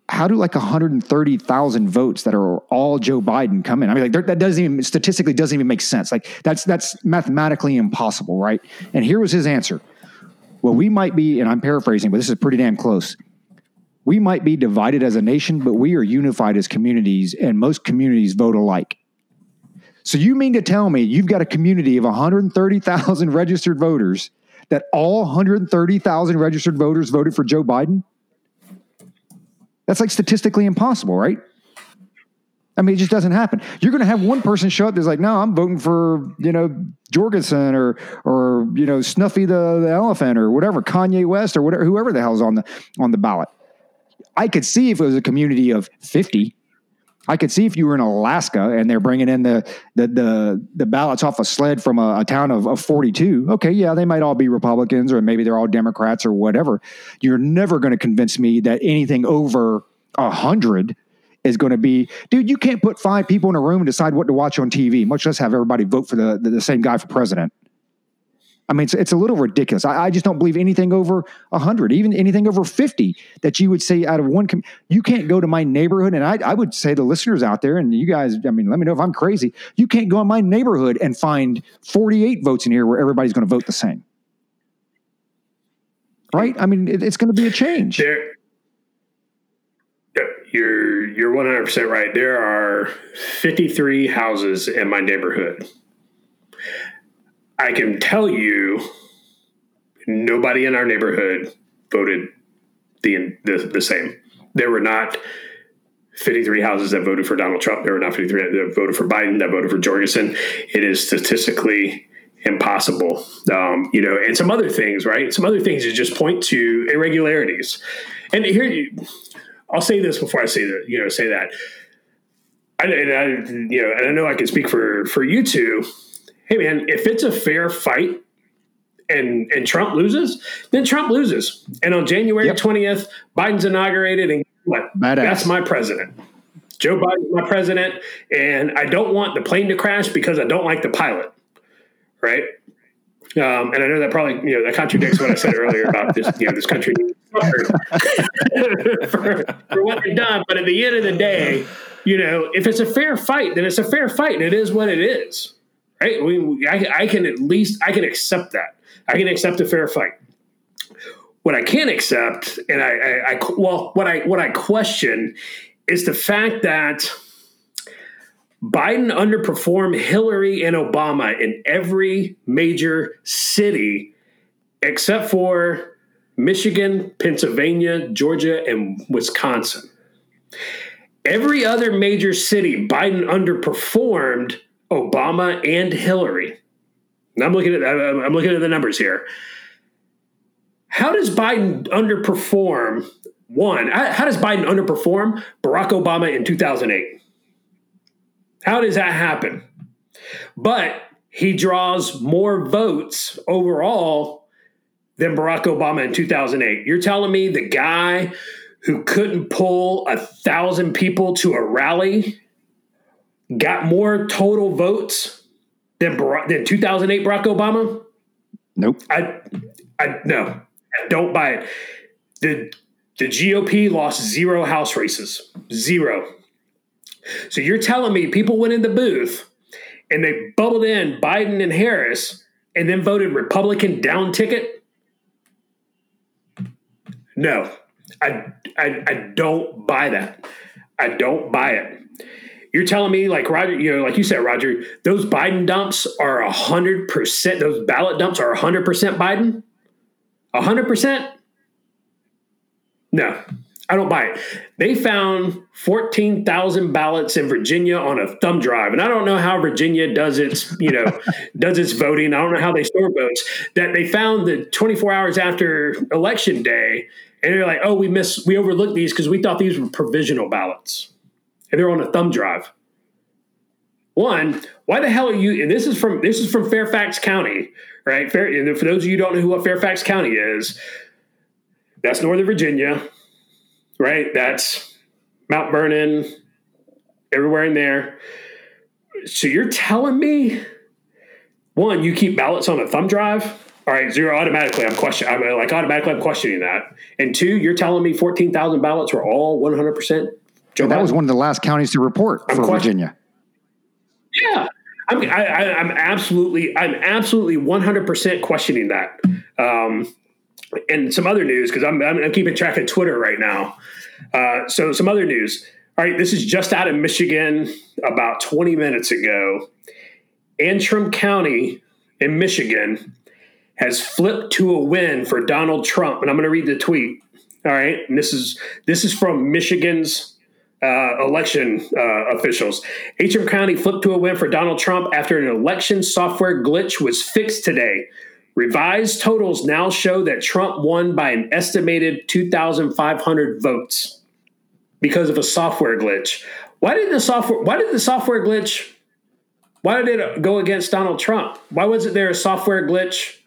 how do like 130,000 votes that are all Joe Biden come in? I mean, like that doesn't even statistically doesn't even make sense. Like that's that's mathematically impossible, right? And here was his answer. Well, we might be, and I'm paraphrasing, but this is pretty damn close. We might be divided as a nation, but we are unified as communities, and most communities vote alike. So you mean to tell me you've got a community of 130,000 registered voters that all 130,000 registered voters voted for Joe Biden? That's like statistically impossible, right? I mean, it just doesn't happen. You're going to have one person show up that's like, "No, I'm voting for you know Jorgensen or or you know Snuffy the, the elephant or whatever Kanye West or whatever whoever the hell's on the on the ballot." I could see if it was a community of 50. I could see if you were in Alaska and they're bringing in the the the, the ballots off a sled from a, a town of, of 42. Okay, yeah, they might all be Republicans or maybe they're all Democrats or whatever. You're never going to convince me that anything over a hundred is going to be, dude, you can't put five people in a room and decide what to watch on TV, much less have everybody vote for the, the, the same guy for president. I mean, it's, it's a little ridiculous. I, I just don't believe anything over 100, even anything over 50 that you would say out of one. Com- you can't go to my neighborhood. And I, I would say the listeners out there, and you guys, I mean, let me know if I'm crazy. You can't go in my neighborhood and find 48 votes in here where everybody's going to vote the same. Right? I mean, it, it's going to be a change. There, you're you're 100 percent right. There are 53 houses in my neighborhood. I can tell you, nobody in our neighborhood voted the the, the same. There were not 53 houses that voted for Donald Trump. There were not 53 that voted for Biden. That voted for Jorgensen. It is statistically impossible. Um, you know, and some other things, right? Some other things that just point to irregularities. And here, I'll say this before I say that. You know, say that. I, and I, you know, and I know I can speak for for you two. Hey, man, if it's a fair fight and and Trump loses, then Trump loses. And on January twentieth, Biden's inaugurated, and what? Badass. That's my president. Joe Biden's my president, and I don't want the plane to crash because I don't like the pilot. Right. Um, and I know that probably you know that contradicts what I said earlier about this you know this country for, for what they've done. But at the end of the day, you know, if it's a fair fight, then it's a fair fight, and it is what it is, right? We I, I can at least I can accept that. I can accept a fair fight. What I can't accept, and I, I, I well, what I what I question is the fact that Biden underperformed Hillary and Obama in every major city except for Michigan, Pennsylvania, Georgia, and Wisconsin. Every other major city, Biden underperformed Obama and Hillary. And I'm looking at I'm looking at the numbers here. How does Biden underperform? One, how does Biden underperform Barack Obama in 2008? How does that happen? But he draws more votes overall than Barack Obama in 2008. You're telling me the guy who couldn't pull a thousand people to a rally got more total votes than Barack, than 2008 Barack Obama? Nope. I, I no, I don't buy it. The the GOP lost zero house races, zero. So you're telling me people went in the booth and they bubbled in Biden and Harris and then voted Republican down ticket? No, I, I, I don't buy that. I don't buy it. You're telling me, like Roger, you know, like you said, Roger, those Biden dumps are a hundred percent. Those ballot dumps are a hundred percent Biden. A hundred percent. No, I don't buy it. They found 14,000 ballots in Virginia on a thumb drive. And I don't know how Virginia does its, you know, does its voting. I don't know how they store votes. That they found the 24 hours after election day, and they're like, oh, we missed, we overlooked these because we thought these were provisional ballots. And they're on a thumb drive. One, why the hell are you? And this is from this is from Fairfax County, right? Fair, and for those of you who don't know who what Fairfax County is, that's Northern Virginia right? That's Mount Vernon, everywhere in there. So you're telling me, one, you keep ballots on a thumb drive? All right, zero automatically. I'm questioning. I'm like automatically. I'm questioning that. And two, you're telling me 14,000 ballots were all 100 percent Joe. That Biden? was one of the last counties to report I'm for question- Virginia. Yeah, I'm. I, I, I'm absolutely. I'm absolutely 100 percent questioning that. Um, and some other news because I'm, I'm, I'm keeping track of Twitter right now. Uh, so some other news. All right, this is just out of Michigan about 20 minutes ago. Antrim County in Michigan has flipped to a win for Donald Trump, and I'm going to read the tweet. All right, and this is this is from Michigan's uh, election uh, officials. Antrim County flipped to a win for Donald Trump after an election software glitch was fixed today. Revised totals now show that Trump won by an estimated 2,500 votes because of a software glitch. Why did the software? Why did the software glitch? Why did it go against Donald Trump? Why wasn't there a software glitch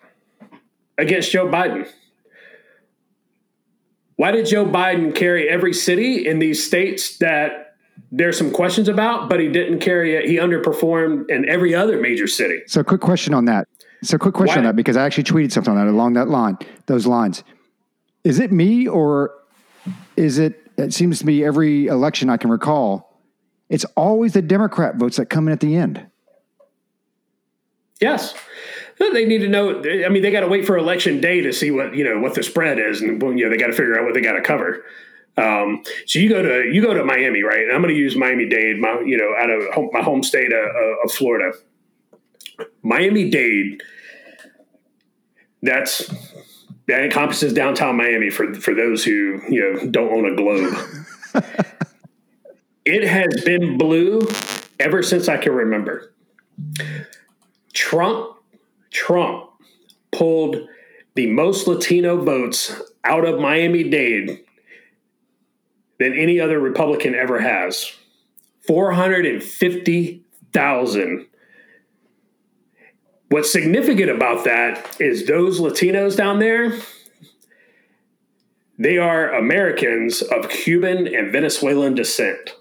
against Joe Biden? Why did Joe Biden carry every city in these states that there's some questions about, but he didn't carry it? He underperformed in every other major city. So, quick question on that. So, quick question Why- on that because I actually tweeted something on that along that line, those lines. Is it me or is it? It seems to me every election I can recall, it's always the Democrat votes that come in at the end. Yes. They need to know. I mean, they got to wait for election day to see what you know what the spread is, and you know they got to figure out what they got to cover. Um, so you go to you go to Miami, right? And I'm going to use Miami Dade, my you know, out of home, my home state of, of Florida. Miami Dade. That's that encompasses downtown Miami for for those who you know don't own a globe. it has been blue ever since I can remember. Trump Trump pulled the most Latino votes out of Miami Dade than any other Republican ever has. 450,000. What's significant about that is those Latinos down there, they are Americans of Cuban and Venezuelan descent.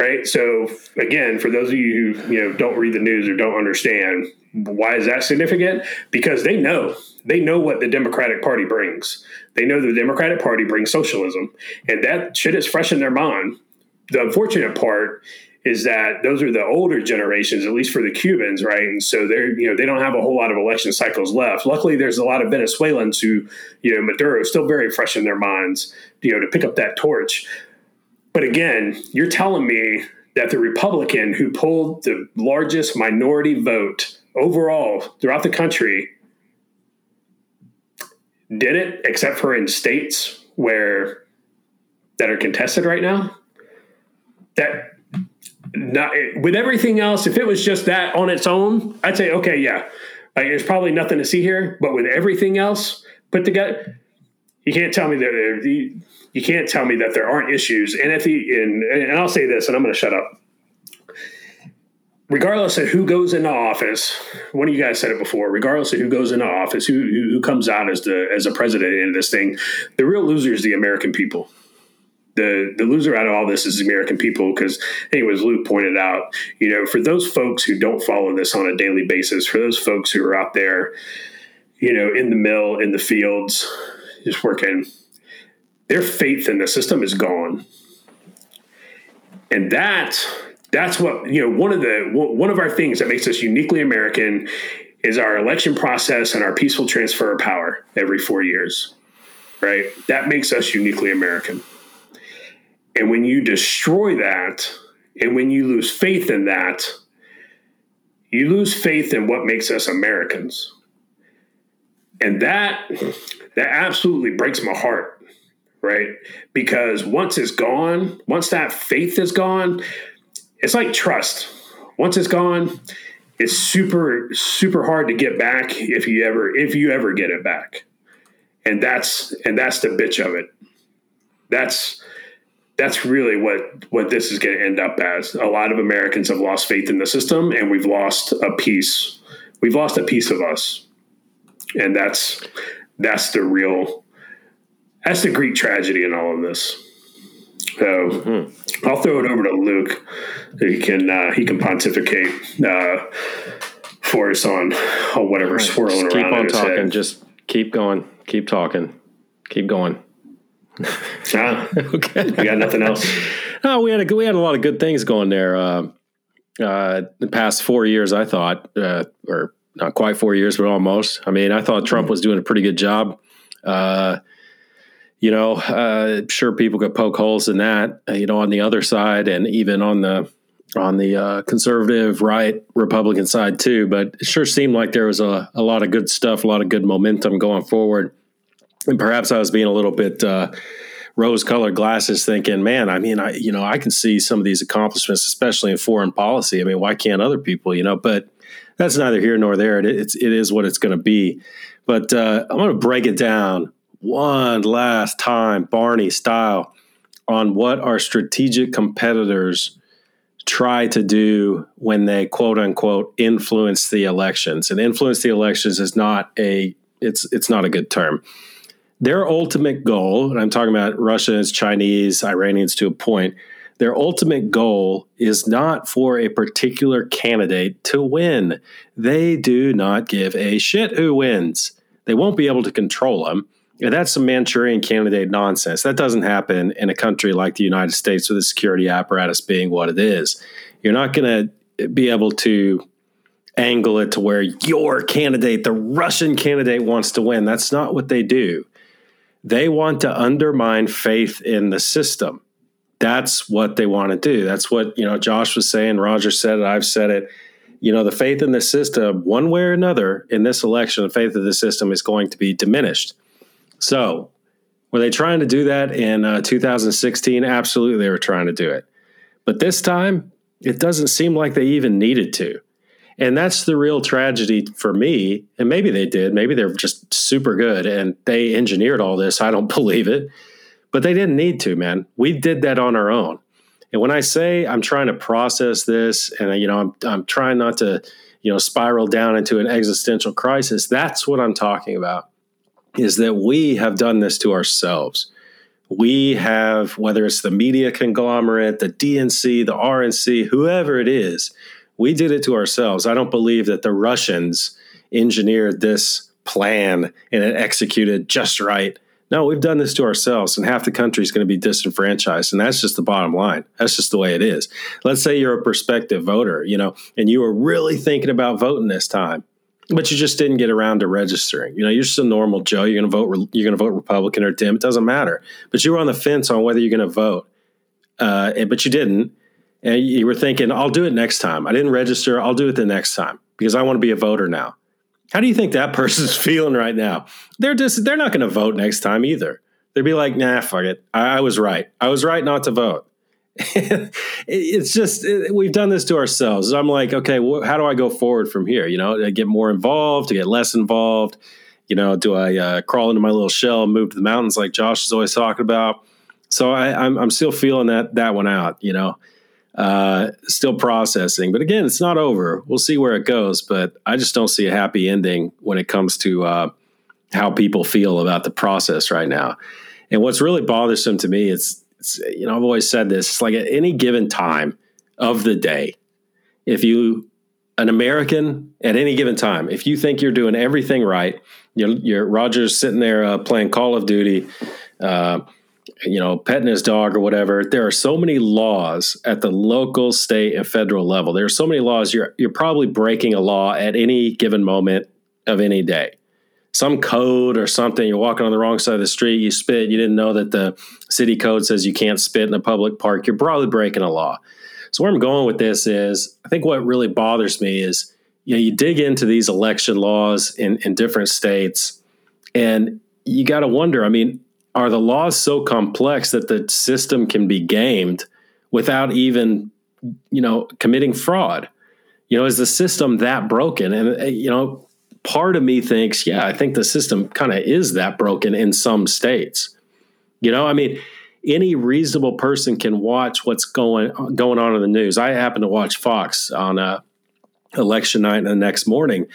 Right? So again, for those of you who, you know, don't read the news or don't understand, why is that significant? Because they know they know what the Democratic Party brings. They know the Democratic Party brings socialism, and that shit is fresh in their mind. The unfortunate part is that those are the older generations, at least for the Cubans, right? And so they're you know they don't have a whole lot of election cycles left. Luckily, there's a lot of Venezuelans who you know Maduro is still very fresh in their minds, you know, to pick up that torch. But again, you're telling me that the Republican who pulled the largest minority vote overall throughout the country did it, except for in states where that are contested right now. That not with everything else, if it was just that on its own, I'd say okay, yeah, like, there's probably nothing to see here. But with everything else put together, you can't tell me that there, you, you can't tell me that there aren't issues. And at the and, and I'll say this, and I'm going to shut up regardless of who goes into office, one of you guys said it before. Regardless of who goes into office, who who, who comes out as the as a president in this thing, the real loser is the American people. The the loser out of all this is the American people because, anyways, Luke pointed out, you know, for those folks who don't follow this on a daily basis, for those folks who are out there, you know, in the mill, in the fields, just working, their faith in the system is gone, and that that's what you know one of the one of our things that makes us uniquely american is our election process and our peaceful transfer of power every four years right? That makes us uniquely american and when you destroy that and when you lose faith in that you lose faith in what makes us americans and that that absolutely breaks my heart right because once it's gone once that faith is gone it's like trust. Once it's gone, it's super super hard to get back if you ever if you ever get it back. And that's and that's the bitch of it. That's that's really what what this is going to end up as. A lot of Americans have lost faith in the system and we've lost a piece. We've lost a piece of us. And that's that's the real that's the Greek tragedy in all of this. So mm-hmm. I'll throw it over to Luke. He can uh, he can pontificate uh, for us on whatever right. swirling just around. Keep on talking. Head. Just keep going. Keep talking. Keep going. Ah, okay. You got nothing else? no, we had a we had a lot of good things going there. Uh, uh, the past four years, I thought, uh, or not quite four years, but almost. I mean, I thought Trump was doing a pretty good job. Uh, you know, uh, sure people could poke holes in that. Uh, you know, on the other side, and even on the on the uh, conservative right Republican side too. But it sure seemed like there was a, a lot of good stuff, a lot of good momentum going forward. And perhaps I was being a little bit uh, rose colored glasses thinking, man, I mean, I, you know, I can see some of these accomplishments, especially in foreign policy. I mean, why can't other people, you know, but that's neither here nor there. It, it's, it is what it's going to be. But uh, I'm going to break it down one last time, Barney style, on what our strategic competitors try to do when they quote unquote influence the elections. And influence the elections is not a it's it's not a good term. Their ultimate goal, and I'm talking about Russians, Chinese, Iranians to a point, their ultimate goal is not for a particular candidate to win. They do not give a shit who wins. They won't be able to control them. And that's some Manchurian candidate nonsense. That doesn't happen in a country like the United States with the security apparatus being what it is. You're not going to be able to angle it to where your candidate, the Russian candidate, wants to win. That's not what they do. They want to undermine faith in the system. That's what they want to do. That's what, you know, Josh was saying, Roger said it, I've said it. You know, the faith in the system, one way or another, in this election, the faith of the system is going to be diminished so, were they trying to do that in uh, 2016? Absolutely, they were trying to do it. But this time, it doesn't seem like they even needed to. And that's the real tragedy for me. And maybe they did. Maybe they're just super good and they engineered all this. I don't believe it. But they didn't need to, man. We did that on our own. And when I say I'm trying to process this and you know I'm I'm trying not to, you know, spiral down into an existential crisis, that's what I'm talking about is that we have done this to ourselves. We have, whether it's the media conglomerate, the DNC, the RNC, whoever it is, we did it to ourselves. I don't believe that the Russians engineered this plan and it executed just right. No, we've done this to ourselves, and half the country is going to be disenfranchised, and that's just the bottom line. That's just the way it is. Let's say you're a prospective voter, you know, and you were really thinking about voting this time but you just didn't get around to registering. You know, you're just a normal Joe. You're going to vote. You're going to vote Republican or Dem. It doesn't matter. But you were on the fence on whether you're going to vote, uh, but you didn't. And you were thinking, "I'll do it next time." I didn't register. I'll do it the next time because I want to be a voter now. How do you think that person's feeling right now? They're just they're not going to vote next time either. They'd be like, "Nah, fuck it. I, I was right. I was right not to vote." it's just we've done this to ourselves. I'm like, okay, well, how do I go forward from here? You know, I get more involved, to get less involved. You know, do I uh, crawl into my little shell, and move to the mountains like Josh is always talking about? So I, I'm, I'm still feeling that that one out. You know, uh, still processing. But again, it's not over. We'll see where it goes. But I just don't see a happy ending when it comes to uh, how people feel about the process right now. And what's really bothersome to me is you know, I've always said this. It's like at any given time of the day, if you, an American at any given time, if you think you're doing everything right, you're, you're Roger's sitting there uh, playing Call of Duty, uh, you know, petting his dog or whatever. There are so many laws at the local, state, and federal level. There are so many laws. You're you're probably breaking a law at any given moment of any day some code or something. You're walking on the wrong side of the street, you spit, you didn't know that the city code says you can't spit in a public park, you're probably breaking a law. So where I'm going with this is I think what really bothers me is you know, you dig into these election laws in, in different states and you got to wonder, I mean, are the laws so complex that the system can be gamed without even, you know, committing fraud? You know, is the system that broken? And, uh, you know, part of me thinks, yeah, I think the system kind of is that broken in some states. You know, I mean, any reasonable person can watch what's going going on in the news. I happen to watch Fox on a uh, election night and the next morning,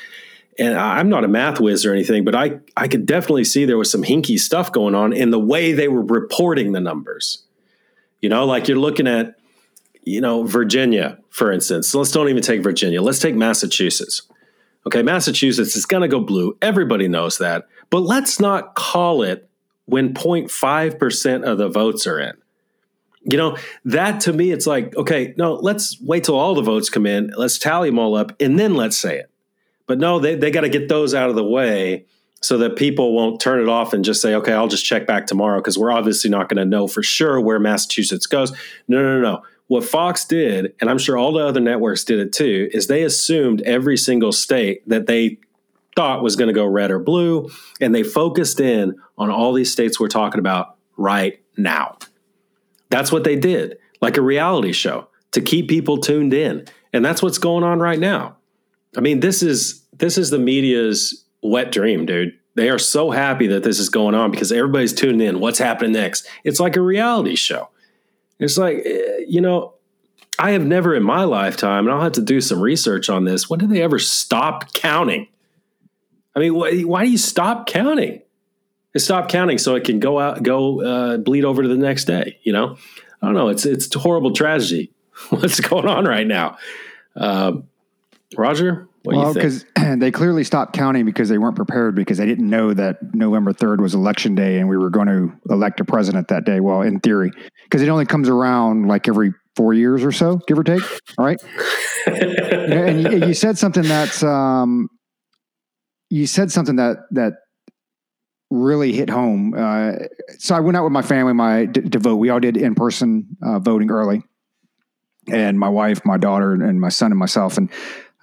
and I'm not a math whiz or anything, but I I could definitely see there was some hinky stuff going on in the way they were reporting the numbers. You know, like you're looking at, you know, Virginia, for instance. Let's don't even take Virginia. Let's take Massachusetts. Okay, Massachusetts is going to go blue. Everybody knows that. But let's not call it when 0.5% of the votes are in. You know, that to me, it's like, okay, no, let's wait till all the votes come in. Let's tally them all up and then let's say it. But no, they, they got to get those out of the way so that people won't turn it off and just say, okay, I'll just check back tomorrow because we're obviously not going to know for sure where Massachusetts goes. No, no, no, no. What Fox did, and I'm sure all the other networks did it too, is they assumed every single state that they thought was going to go red or blue, and they focused in on all these states we're talking about right now. That's what they did, like a reality show to keep people tuned in. And that's what's going on right now. I mean, this is this is the media's wet dream, dude. They are so happy that this is going on because everybody's tuning in. What's happening next? It's like a reality show. It's like, eh, you know, I have never in my lifetime, and I'll have to do some research on this. When did they ever stop counting? I mean, wh- why do you stop counting? They stop counting so it can go out, go uh, bleed over to the next day. You know, I don't know. It's it's horrible tragedy. What's going on right now, uh, Roger? What well, because they clearly stopped counting because they weren't prepared because they didn't know that November 3rd was election day and we were going to elect a president that day. Well, in theory, because it only comes around like every four years or so, give or take. All right. and you, you, said something that's, um, you said something that, that really hit home. Uh, so I went out with my family, my d- to vote. We all did in person uh, voting early, and my wife, my daughter, and my son and myself. And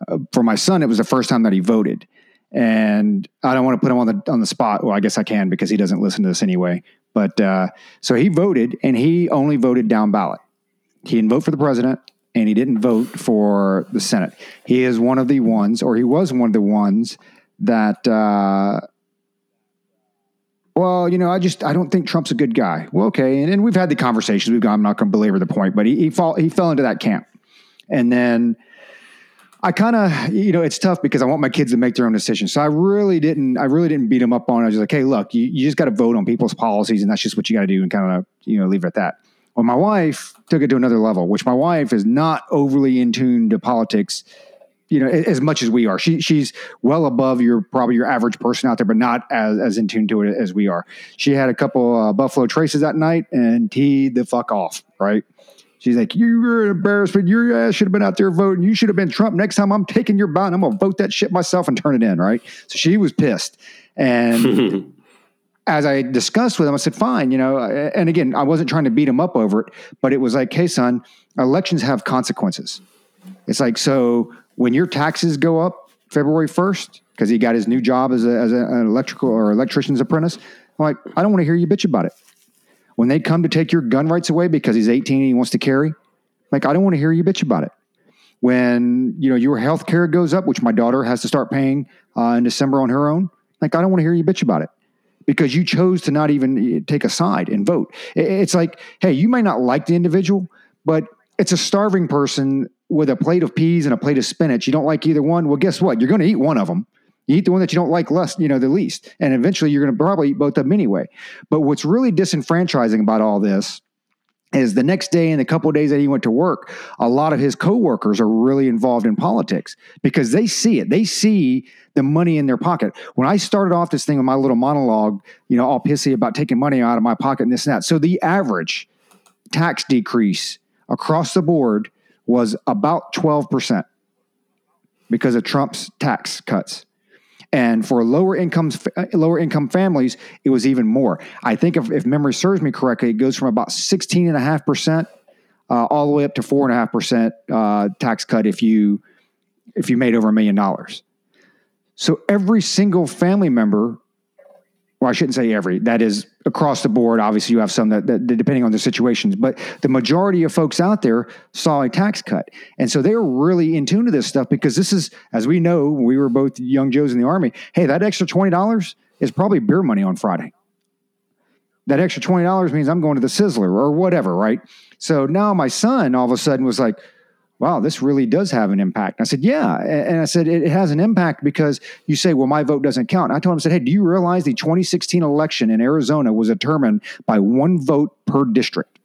uh, for my son, it was the first time that he voted. And I don't want to put him on the on the spot. Well, I guess I can because he doesn't listen to this anyway. But uh, so he voted, and he only voted down ballot. He didn't vote for the president, and he didn't vote for the Senate. He is one of the ones, or he was one of the ones that. Uh, well, you know, I just I don't think Trump's a good guy. Well, okay, and, and we've had the conversations. We've gone. I'm not going to belabor the point, but he he fall he fell into that camp, and then I kind of, you know, it's tough because I want my kids to make their own decisions. So I really didn't, I really didn't beat them up on it. I was like, hey, look, you, you just got to vote on people's policies, and that's just what you got to do, and kind of, you know, leave it at that. Well, my wife took it to another level, which my wife is not overly in tune to politics, you know, as much as we are. She she's well above your probably your average person out there, but not as as in tune to it as we are. She had a couple uh, Buffalo Traces that night and teed the fuck off, right? She's like, you were an embarrassment. Your ass should have been out there voting. You should have been Trump. Next time I'm taking your ballot, I'm going to vote that shit myself and turn it in, right? So she was pissed. And as I discussed with him, I said, fine, you know, and again, I wasn't trying to beat him up over it, but it was like, hey, son, elections have consequences. It's like, so when your taxes go up February 1st, because he got his new job as, a, as a, an electrical or electrician's apprentice, I'm like, I don't want to hear you bitch about it. When they come to take your gun rights away because he's 18 and he wants to carry, like I don't want to hear you bitch about it. When you know your health care goes up, which my daughter has to start paying uh, in December on her own, like I don't want to hear you bitch about it because you chose to not even eh, take a side and vote. It's like, hey, you may not like the individual, but it's a starving person with a plate of peas and a plate of spinach. You don't like either one. Well, guess what? You're going to eat one of them. You eat the one that you don't like less, you know, the least. And eventually you're going to probably eat both of them anyway. But what's really disenfranchising about all this is the next day and the couple days that he went to work, a lot of his coworkers are really involved in politics because they see it. They see the money in their pocket. When I started off this thing with my little monologue, you know, all pissy about taking money out of my pocket and this and that. So the average tax decrease across the board was about 12% because of Trump's tax cuts. And for lower incomes, uh, lower income families, it was even more. I think if, if memory serves me correctly, it goes from about 16.5% uh, all the way up to 4.5% uh, tax cut if you, if you made over a million dollars. So every single family member well, I shouldn't say every. That is across the board. Obviously, you have some that, that, depending on the situations, but the majority of folks out there saw a tax cut, and so they're really in tune to this stuff because this is, as we know, we were both young Joes in the army. Hey, that extra twenty dollars is probably beer money on Friday. That extra twenty dollars means I'm going to the Sizzler or whatever, right? So now my son all of a sudden was like, wow, this really does have an impact. I said, yeah. And I said, it has an impact because you say, well, my vote doesn't count. I told him, I said, hey, do you realize the 2016 election in Arizona was determined by one vote per district?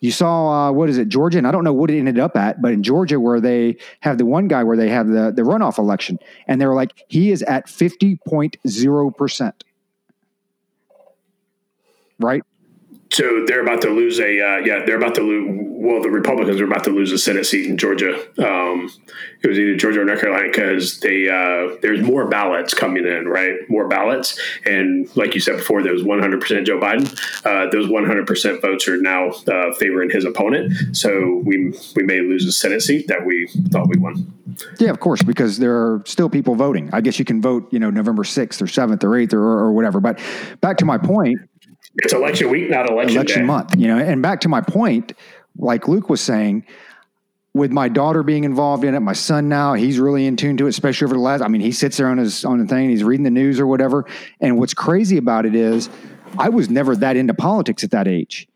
You saw, uh, what is it, Georgia? And I don't know what it ended up at, but in Georgia, where they have the one guy where they have the, the runoff election, and they're like, he is at 50.0%. Right? So they're about to lose a uh, yeah they're about to lose well the Republicans are about to lose a Senate seat in Georgia. Um, it was either Georgia or North Carolina because they uh, there's more ballots coming in right more ballots and like you said before there was 100 percent Joe Biden. Uh, those 100 percent votes are now uh, favoring his opponent. So we we may lose a Senate seat that we thought we won. Yeah, of course, because there are still people voting. I guess you can vote, you know, November 6th or 7th or 8th or, or whatever. But back to my point, it's election week, not election, election day. month, you know, and back to my point, like Luke was saying, with my daughter being involved in it, my son now, he's really in tune to it, especially over the last, I mean, he sits there on his, on the thing, he's reading the news or whatever. And what's crazy about it is I was never that into politics at that age.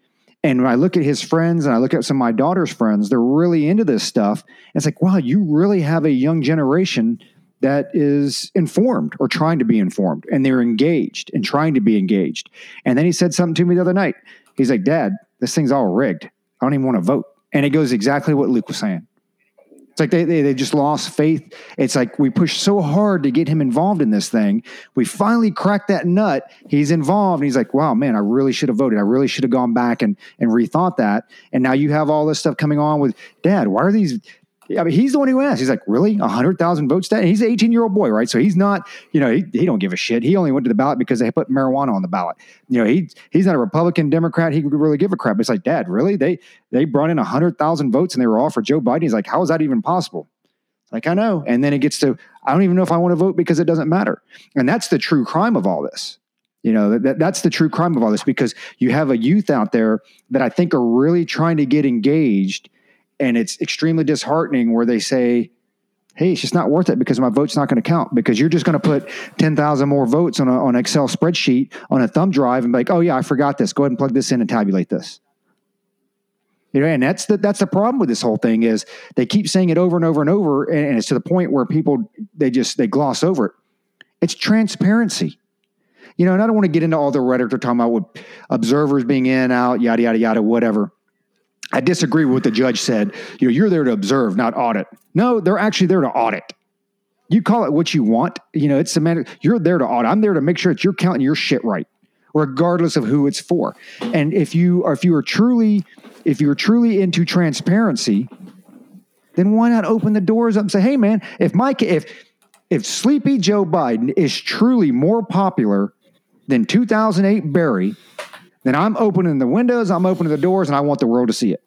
And when I look at his friends and I look at some of my daughter's friends, they're really into this stuff. It's like, wow, you really have a young generation that is informed or trying to be informed and they're engaged and trying to be engaged. And then he said something to me the other night. He's like, Dad, this thing's all rigged. I don't even want to vote. And it goes exactly what Luke was saying. It's like they, they, they just lost faith. It's like we pushed so hard to get him involved in this thing. We finally cracked that nut. He's involved. And he's like, wow, man, I really should have voted. I really should have gone back and, and rethought that. And now you have all this stuff coming on with dad. Why are these I mean, he's the one who asked. He's like, really? 100,000 votes? And he's an 18 year old boy, right? So he's not, you know, he, he don't give a shit. He only went to the ballot because they put marijuana on the ballot. You know, he, he's not a Republican, Democrat. He could really give a crap. It's like, dad, really? They, they brought in 100,000 votes and they were all for Joe Biden. He's like, how is that even possible? Like, I know. And then it gets to, I don't even know if I want to vote because it doesn't matter. And that's the true crime of all this. You know, that, that's the true crime of all this because you have a youth out there that I think are really trying to get engaged and it's extremely disheartening where they say, hey, it's just not worth it because my vote's not going to count because you're just going to put 10,000 more votes on, on an Excel spreadsheet on a thumb drive and be like, oh, yeah, I forgot this. Go ahead and plug this in and tabulate this. You know, and that's the, that's the problem with this whole thing is they keep saying it over and over and over, and, and it's to the point where people they just they gloss over it. It's transparency. You know, and I don't want to get into all the rhetoric they're talking about with observers being in, out, yada, yada, yada, whatever. I disagree with what the judge said. You know, you're there to observe, not audit. No, they're actually there to audit. You call it what you want. You know, it's semantic. You're there to audit. I'm there to make sure that you're counting your shit right, regardless of who it's for. And if you are, if you are truly, if you're truly into transparency, then why not open the doors up and say, "Hey, man, if Mike, if if Sleepy Joe Biden is truly more popular than 2008 Barry, then I'm opening the windows, I'm opening the doors, and I want the world to see it."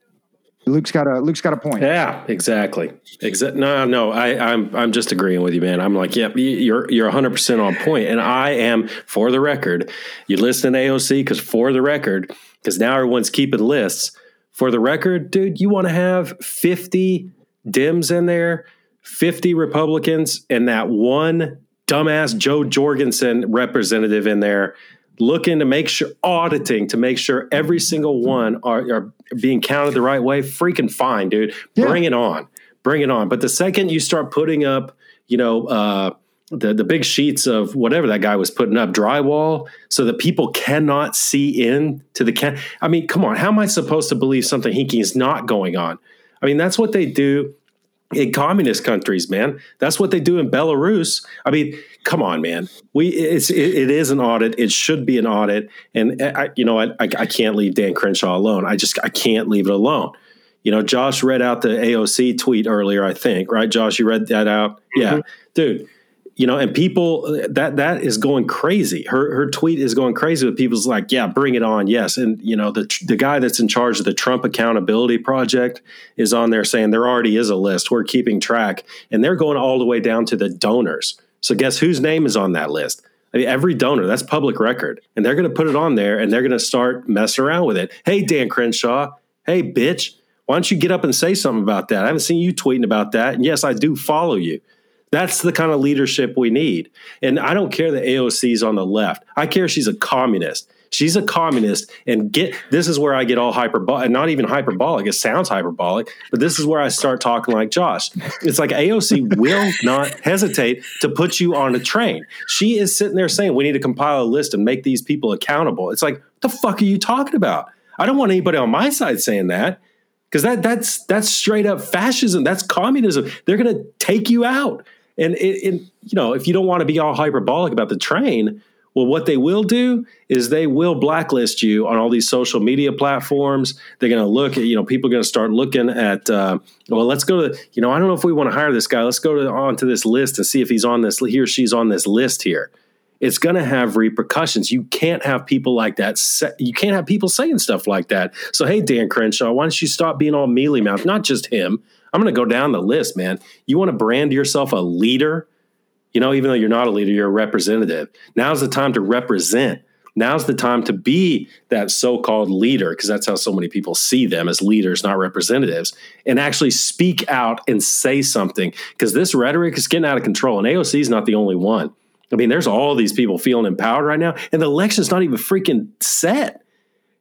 Luke's got a Luke's got a point. Yeah, exactly. Exa- no, no, I, I'm I'm just agreeing with you, man. I'm like, yep, you're you're 100 percent on point, and I am for the record. You listen to AOC because for the record, because now everyone's keeping lists. For the record, dude, you want to have 50 Dems in there, 50 Republicans, and that one dumbass Jo Jorgensen representative in there looking to make sure auditing to make sure every single one are, are being counted the right way freaking fine dude. Yeah. bring it on. Bring it on. But the second you start putting up you know uh, the the big sheets of whatever that guy was putting up drywall so that people cannot see in to the can I mean come on. How am I supposed to believe something hinky is not going on? I mean that's what they do in communist countries, man. That's what they do in Belarus. I mean, come on, man. We it's it, it is an audit. It should be an audit, and I, you know, I, I, I can't leave Dan Crenshaw alone. I just I can't leave it alone. You know, Josh read out the AOC tweet earlier. I think right, Josh, you read that out. Mm-hmm. Yeah, dude you know, and people that that is going crazy. Her her tweet is going crazy with people's like, yeah, bring it on, yes. And you know, the the guy that's in charge of the Trump Accountability Project is on there saying there already is a list. We're keeping track, and they're going all the way down to the donors. So guess whose name is on that list? I mean, every donor. That's public record, and they're going to put it on there, and they're going to start messing around with it. Hey, Dan Crenshaw. Hey, bitch. Why don't you get up and say something about that? I haven't seen you tweeting about that. And yes, I do follow you. That's the kind of leadership we need. And I don't care that AOC is on the left. I care she's a communist. She's a communist, and get this is where I get all hyperbolic, not even hyperbolic. It sounds hyperbolic, but this is where I start talking like Josh. It's like AOC will not hesitate to put you on a train. She is sitting there saying we need to compile a list and make these people accountable. It's like the fuck are you talking about? I don't want anybody on my side saying that because that that's that's straight up fascism. That's communism. They're going to take you out. And it, it, you know, if you don't want to be all hyperbolic about the train, Well, what they will do is they will blacklist you on all these social media platforms. They're going to look at, you know, people are going to start looking at, uh, well, let's go to, you know, I don't know if we want to hire this guy. Let's go to, onto this list and see if he's on this, he or she's on this list here. It's going to have repercussions. You can't have people like that. You can't have people saying stuff like that. So, hey, Dan Crenshaw, why don't you stop being all mealy mouth? Not just him. I'm going to go down the list, man. You want to brand yourself a leader? You know, even though you're not a leader, you're a representative. Now's the time to represent. Now's the time to be that so called leader, because that's how so many people see them as leaders, not representatives, and actually speak out and say something. Because this rhetoric is getting out of control. And AOC is not the only one. I mean, there's all these people feeling empowered right now, and the election's not even freaking set.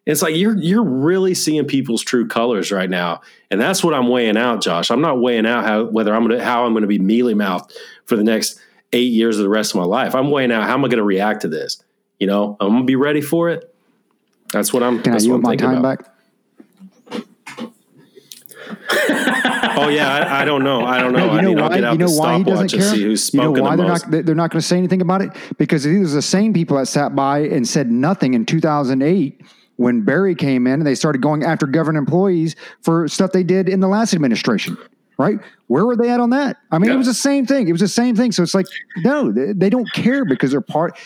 It's like you're you're really seeing people's true colors right now, and that's what I'm weighing out, Josh. I'm not weighing out how whether I'm gonna how I'm gonna be mealy mouthed for the next eight years of the rest of my life. I'm weighing out how am I going to react to this. You know, I'm going to be ready for it. That's what I'm. Can that's I what I'm my time about. back? oh yeah, I, I, don't know. I don't know. you know I why? You know why he doesn't care. you know why the they're most. not they're not going to say anything about it because these are the same people that sat by and said nothing in 2008 when Barry came in and they started going after government employees for stuff they did in the last administration right? Where were they at on that? I mean, yeah. it was the same thing. It was the same thing. So it's like, no, they, they don't care because they're part.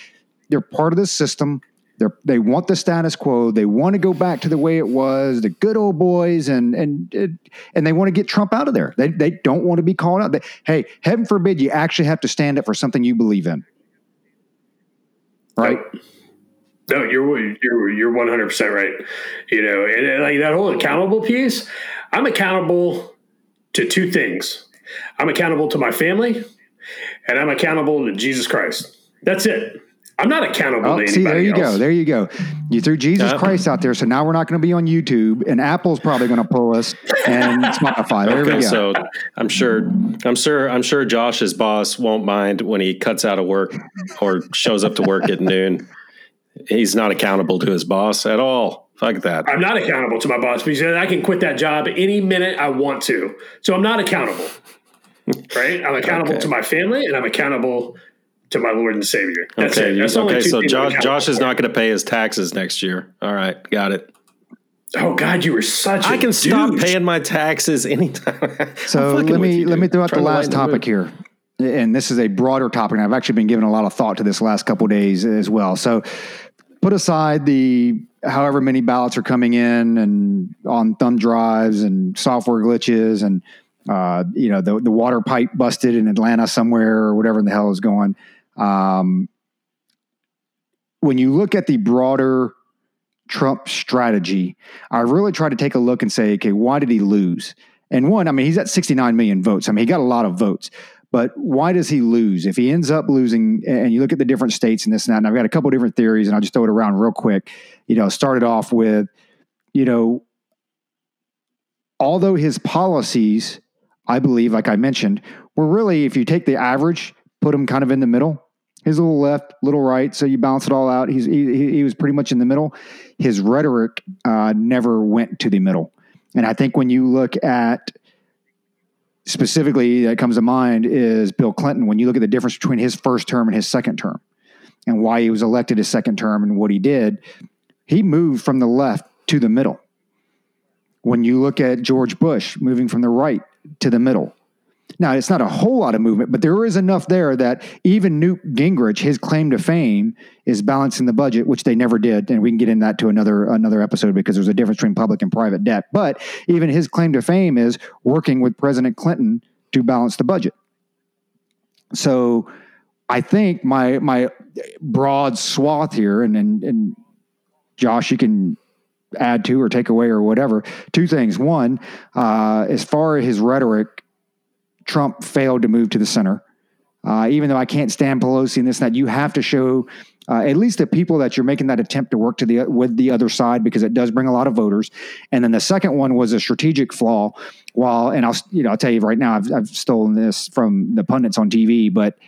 They're part of the system. They're, they want the status quo. They want to go back to the way it was, the good old boys, and and and they want to get Trump out of there. They they don't want to be called out. They, hey, heaven forbid you actually have to stand up for something you believe in, right? No, you're you're you're one hundred percent right. You know, and like that whole accountable piece. I'm accountable to two things I'm accountable to my family and I'm accountable to Jesus Christ. That's it. I'm not accountable oh, to see, there you else. go. There you go. You threw Jesus Christ out there, so now we're not going to be on YouTube, and Apple's probably going to pull us and Spotify. There okay, we go. So I'm sure, I'm sure, I'm sure Josh's boss won't mind when he cuts out of work or shows up to work at noon. He's not accountable to his boss at all. Fuck that. I'm not accountable to my boss because I can quit that job any minute I want to. So I'm not accountable. right? I'm accountable okay. to my family and I'm accountable to my Lord and Savior. That's okay. it. That's okay. So Josh, Josh is not going to pay his taxes next year. All right. Got it. Oh God, you were such. I can douche. stop paying my taxes anytime. so let me you, let me throw out the last topic here, and this is a broader topic. And I've actually been giving a lot of thought to this last couple days as well. So put aside the however many ballots are coming in and on thumb drives and software glitches and uh, you know the the water pipe busted in Atlanta somewhere or whatever in the hell is going. Um, when you look at the broader Trump strategy, I really try to take a look and say, okay, why did he lose? And one, I mean, he's at 69 million votes. I mean, he got a lot of votes. But why does he lose? If he ends up losing, and you look at the different states and this and that, and I've got a couple different theories, and I'll just throw it around real quick. You know, started off with, you know, although his policies, I believe, like I mentioned, were really, if you take the average, put him kind of in the middle, his little left, little right, so you balance it all out. He's he, he was pretty much in the middle. His rhetoric uh, never went to the middle, and I think when you look at specifically that comes to mind is Bill Clinton. When you look at the difference between his first term and his second term, and why he was elected his second term and what he did, he moved from the left to the middle. When you look at George Bush moving from the right to the middle, now, it's not a whole lot of movement, but there is enough there that even Newt Gingrich, his claim to fame is balancing the budget, which they never did. And we can get in that to another another episode because there's a difference between public and private debt. But even his claim to fame is working with President Clinton to balance the budget. So I think my my broad swath here, and and, and Josh, you can add to or take away or whatever. Two things. One, uh, as far as his rhetoric Trump failed to move to the center. Uh, even though I can't stand Pelosi and this and that, you have to show uh, at least the people that you're making that attempt to work to the with the other side because it does bring a lot of voters. And then the second one was a strategic flaw. While and I'll you know I'll tell you right now I've, I've stolen this from the pundits on TV, but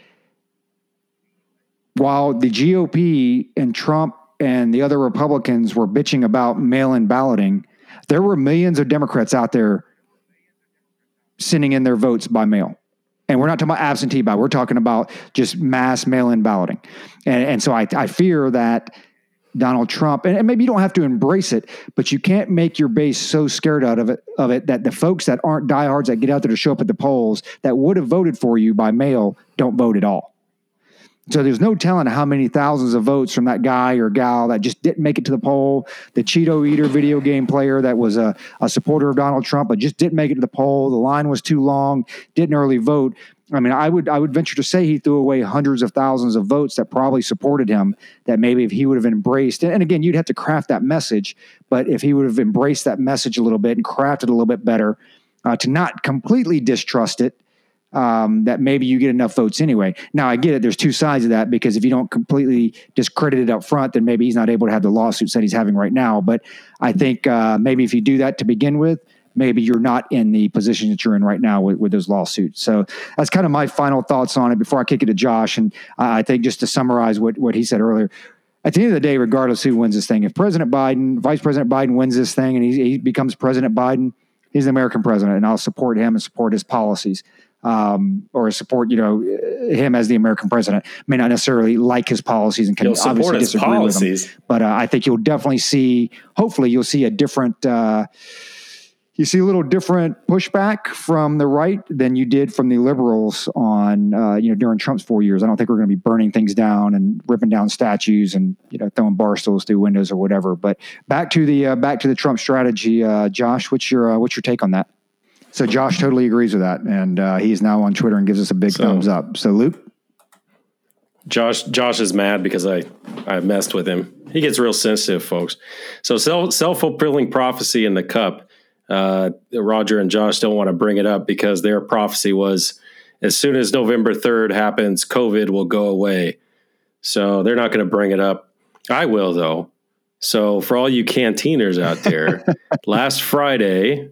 while the GOP and Trump and the other Republicans were bitching about mail-in balloting, there were millions of Democrats out there sending in their votes by mail. And we're not talking about absentee ballot. We're talking about just mass mail-in balloting. And, and so I, I fear that Donald Trump, and, and maybe you don't have to embrace it, but you can't make your base so scared out of it of it that the folks that aren't diehards that get out there to show up at the polls that would have voted for you by mail don't vote at all. So there's no telling how many thousands of votes from that guy or gal that just didn't make it to the poll, the Cheeto Eater video game player that was a, a supporter of Donald Trump but just didn't make it to the poll. The line was too long, didn't early vote. I mean, I would I would venture to say he threw away hundreds of thousands of votes that probably supported him. That maybe if he would have embraced, and again, you'd have to craft that message. But if he would have embraced that message a little bit and crafted a little bit better, uh, to not completely distrust it, um, that maybe you get enough votes anyway. Now I get it. There's two sides of that because if you don't completely discredit it up front, then maybe he's not able to have the lawsuits that he's having right now. But I think uh, maybe if you do that to begin with, maybe you're not in the position that you're in right now with, with those lawsuits. So that's kind of my final thoughts on it before I kick it to Josh. And I think just to summarize what, what he said earlier, at the end of the day, regardless who wins this thing, if President Biden, Vice President Biden wins this thing and he, he becomes President Biden, he's an American president, and I'll support him and support his policies. Um, or support, you know, him as the American president. May not necessarily like his policies and can You'll obviously his disagree policies. with them. But uh, I think you'll definitely see. Hopefully, you'll see a different. Uh, you see a little different pushback from the right than you did from the liberals on uh, you know during Trump's four years. I don't think we're going to be burning things down and ripping down statues and you know throwing bar stools through windows or whatever. But back to the uh, back to the Trump strategy, uh, Josh. What's your uh, what's your take on that? So Josh totally agrees with that, and uh, he's now on Twitter and gives us a big So- thumbs up. So Luke, Josh Josh is mad because I I messed with him. He gets real sensitive, folks. So self self fulfilling prophecy in the cup. Uh, Roger and Josh don't want to bring it up because their prophecy was as soon as November third happens, COVID will go away. So they're not going to bring it up. I will though. So for all you cantiners out there, last Friday,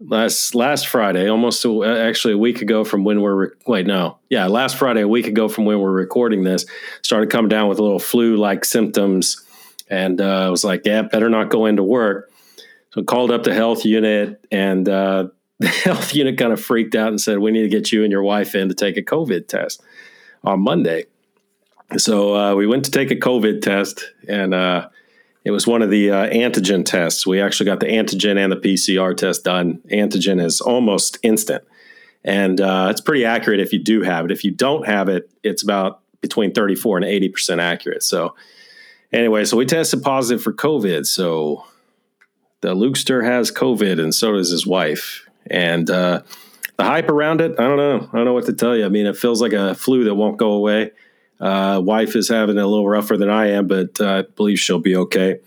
last last Friday, almost a, actually a week ago from when we're rec- wait no. Yeah last Friday a week ago from when we're recording this started coming down with a little flu like symptoms. And uh, I was like yeah better not go into work. So I called up the health unit and uh, the health unit kind of freaked out and said we need to get you and your wife in to take a COVID test on Monday. So uh, we went to take a COVID test and uh, it was one of the uh, antigen tests. We actually got the antigen and the PCR test done. Antigen is almost instant, and uh, it's pretty accurate if you do have it. If you don't have it, it's about between 34 and 80 percent accurate. So, anyway, so we tested positive for COVID. So, the Lukester has COVID, and so does his wife. And uh, the hype around it, I don't know. I don't know what to tell you. I mean, it feels like a flu that won't go away. Uh, wife is having it a little rougher than I am, but uh, I believe she'll be okay.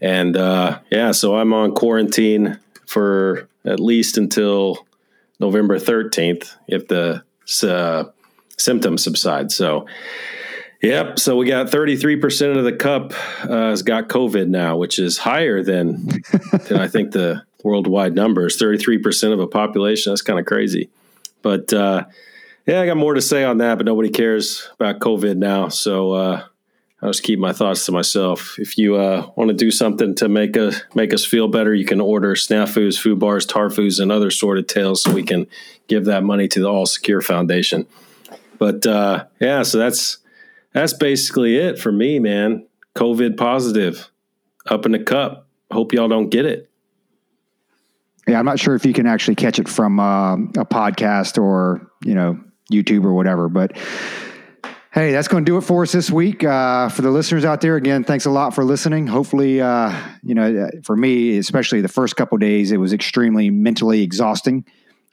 And uh, yeah, so I'm on quarantine for at least until November 13th if the uh, symptoms subside. So, yep. So we got 33% of the cup uh, has got COVID now, which is higher than, than I think the worldwide numbers. 33% of a population. That's kind of crazy. But uh, yeah, I got more to say on that, but nobody cares about COVID now. So uh, I'll just keep my thoughts to myself. If you uh, want to do something to make us make us feel better, you can order snafus, FUBARs, tarfus, and other sorted tales, so we can give that money to the All Secure Foundation. But uh, yeah, so that's that's basically it for me, man. COVID positive, up in the cup. Hope y'all don't get it. yeah, I'm not sure if you can actually catch it from uh, a podcast or you know YouTube or whatever, but Hey, that's going to do it for us this week. Uh, for the listeners out there, again, thanks a lot for listening. Hopefully, uh, you know, for me, especially the first couple days, it was extremely mentally exhausting.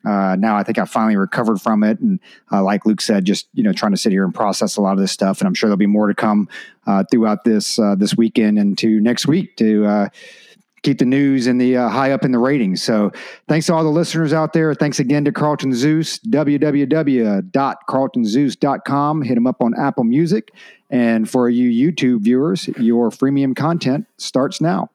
Uh, now I think I finally recovered from it, and uh, like Luke said, just you know, trying to sit here and process a lot of this stuff. And I'm sure there'll be more to come uh, throughout this uh, this weekend and to next week to uh, keep the news and the uh, high up in the ratings. So thanks to all the listeners out there. Thanks again to Carlton Zeus, www.carltonzeus.com. Hit him up on Apple Music. And for you YouTube viewers, your freemium content starts now.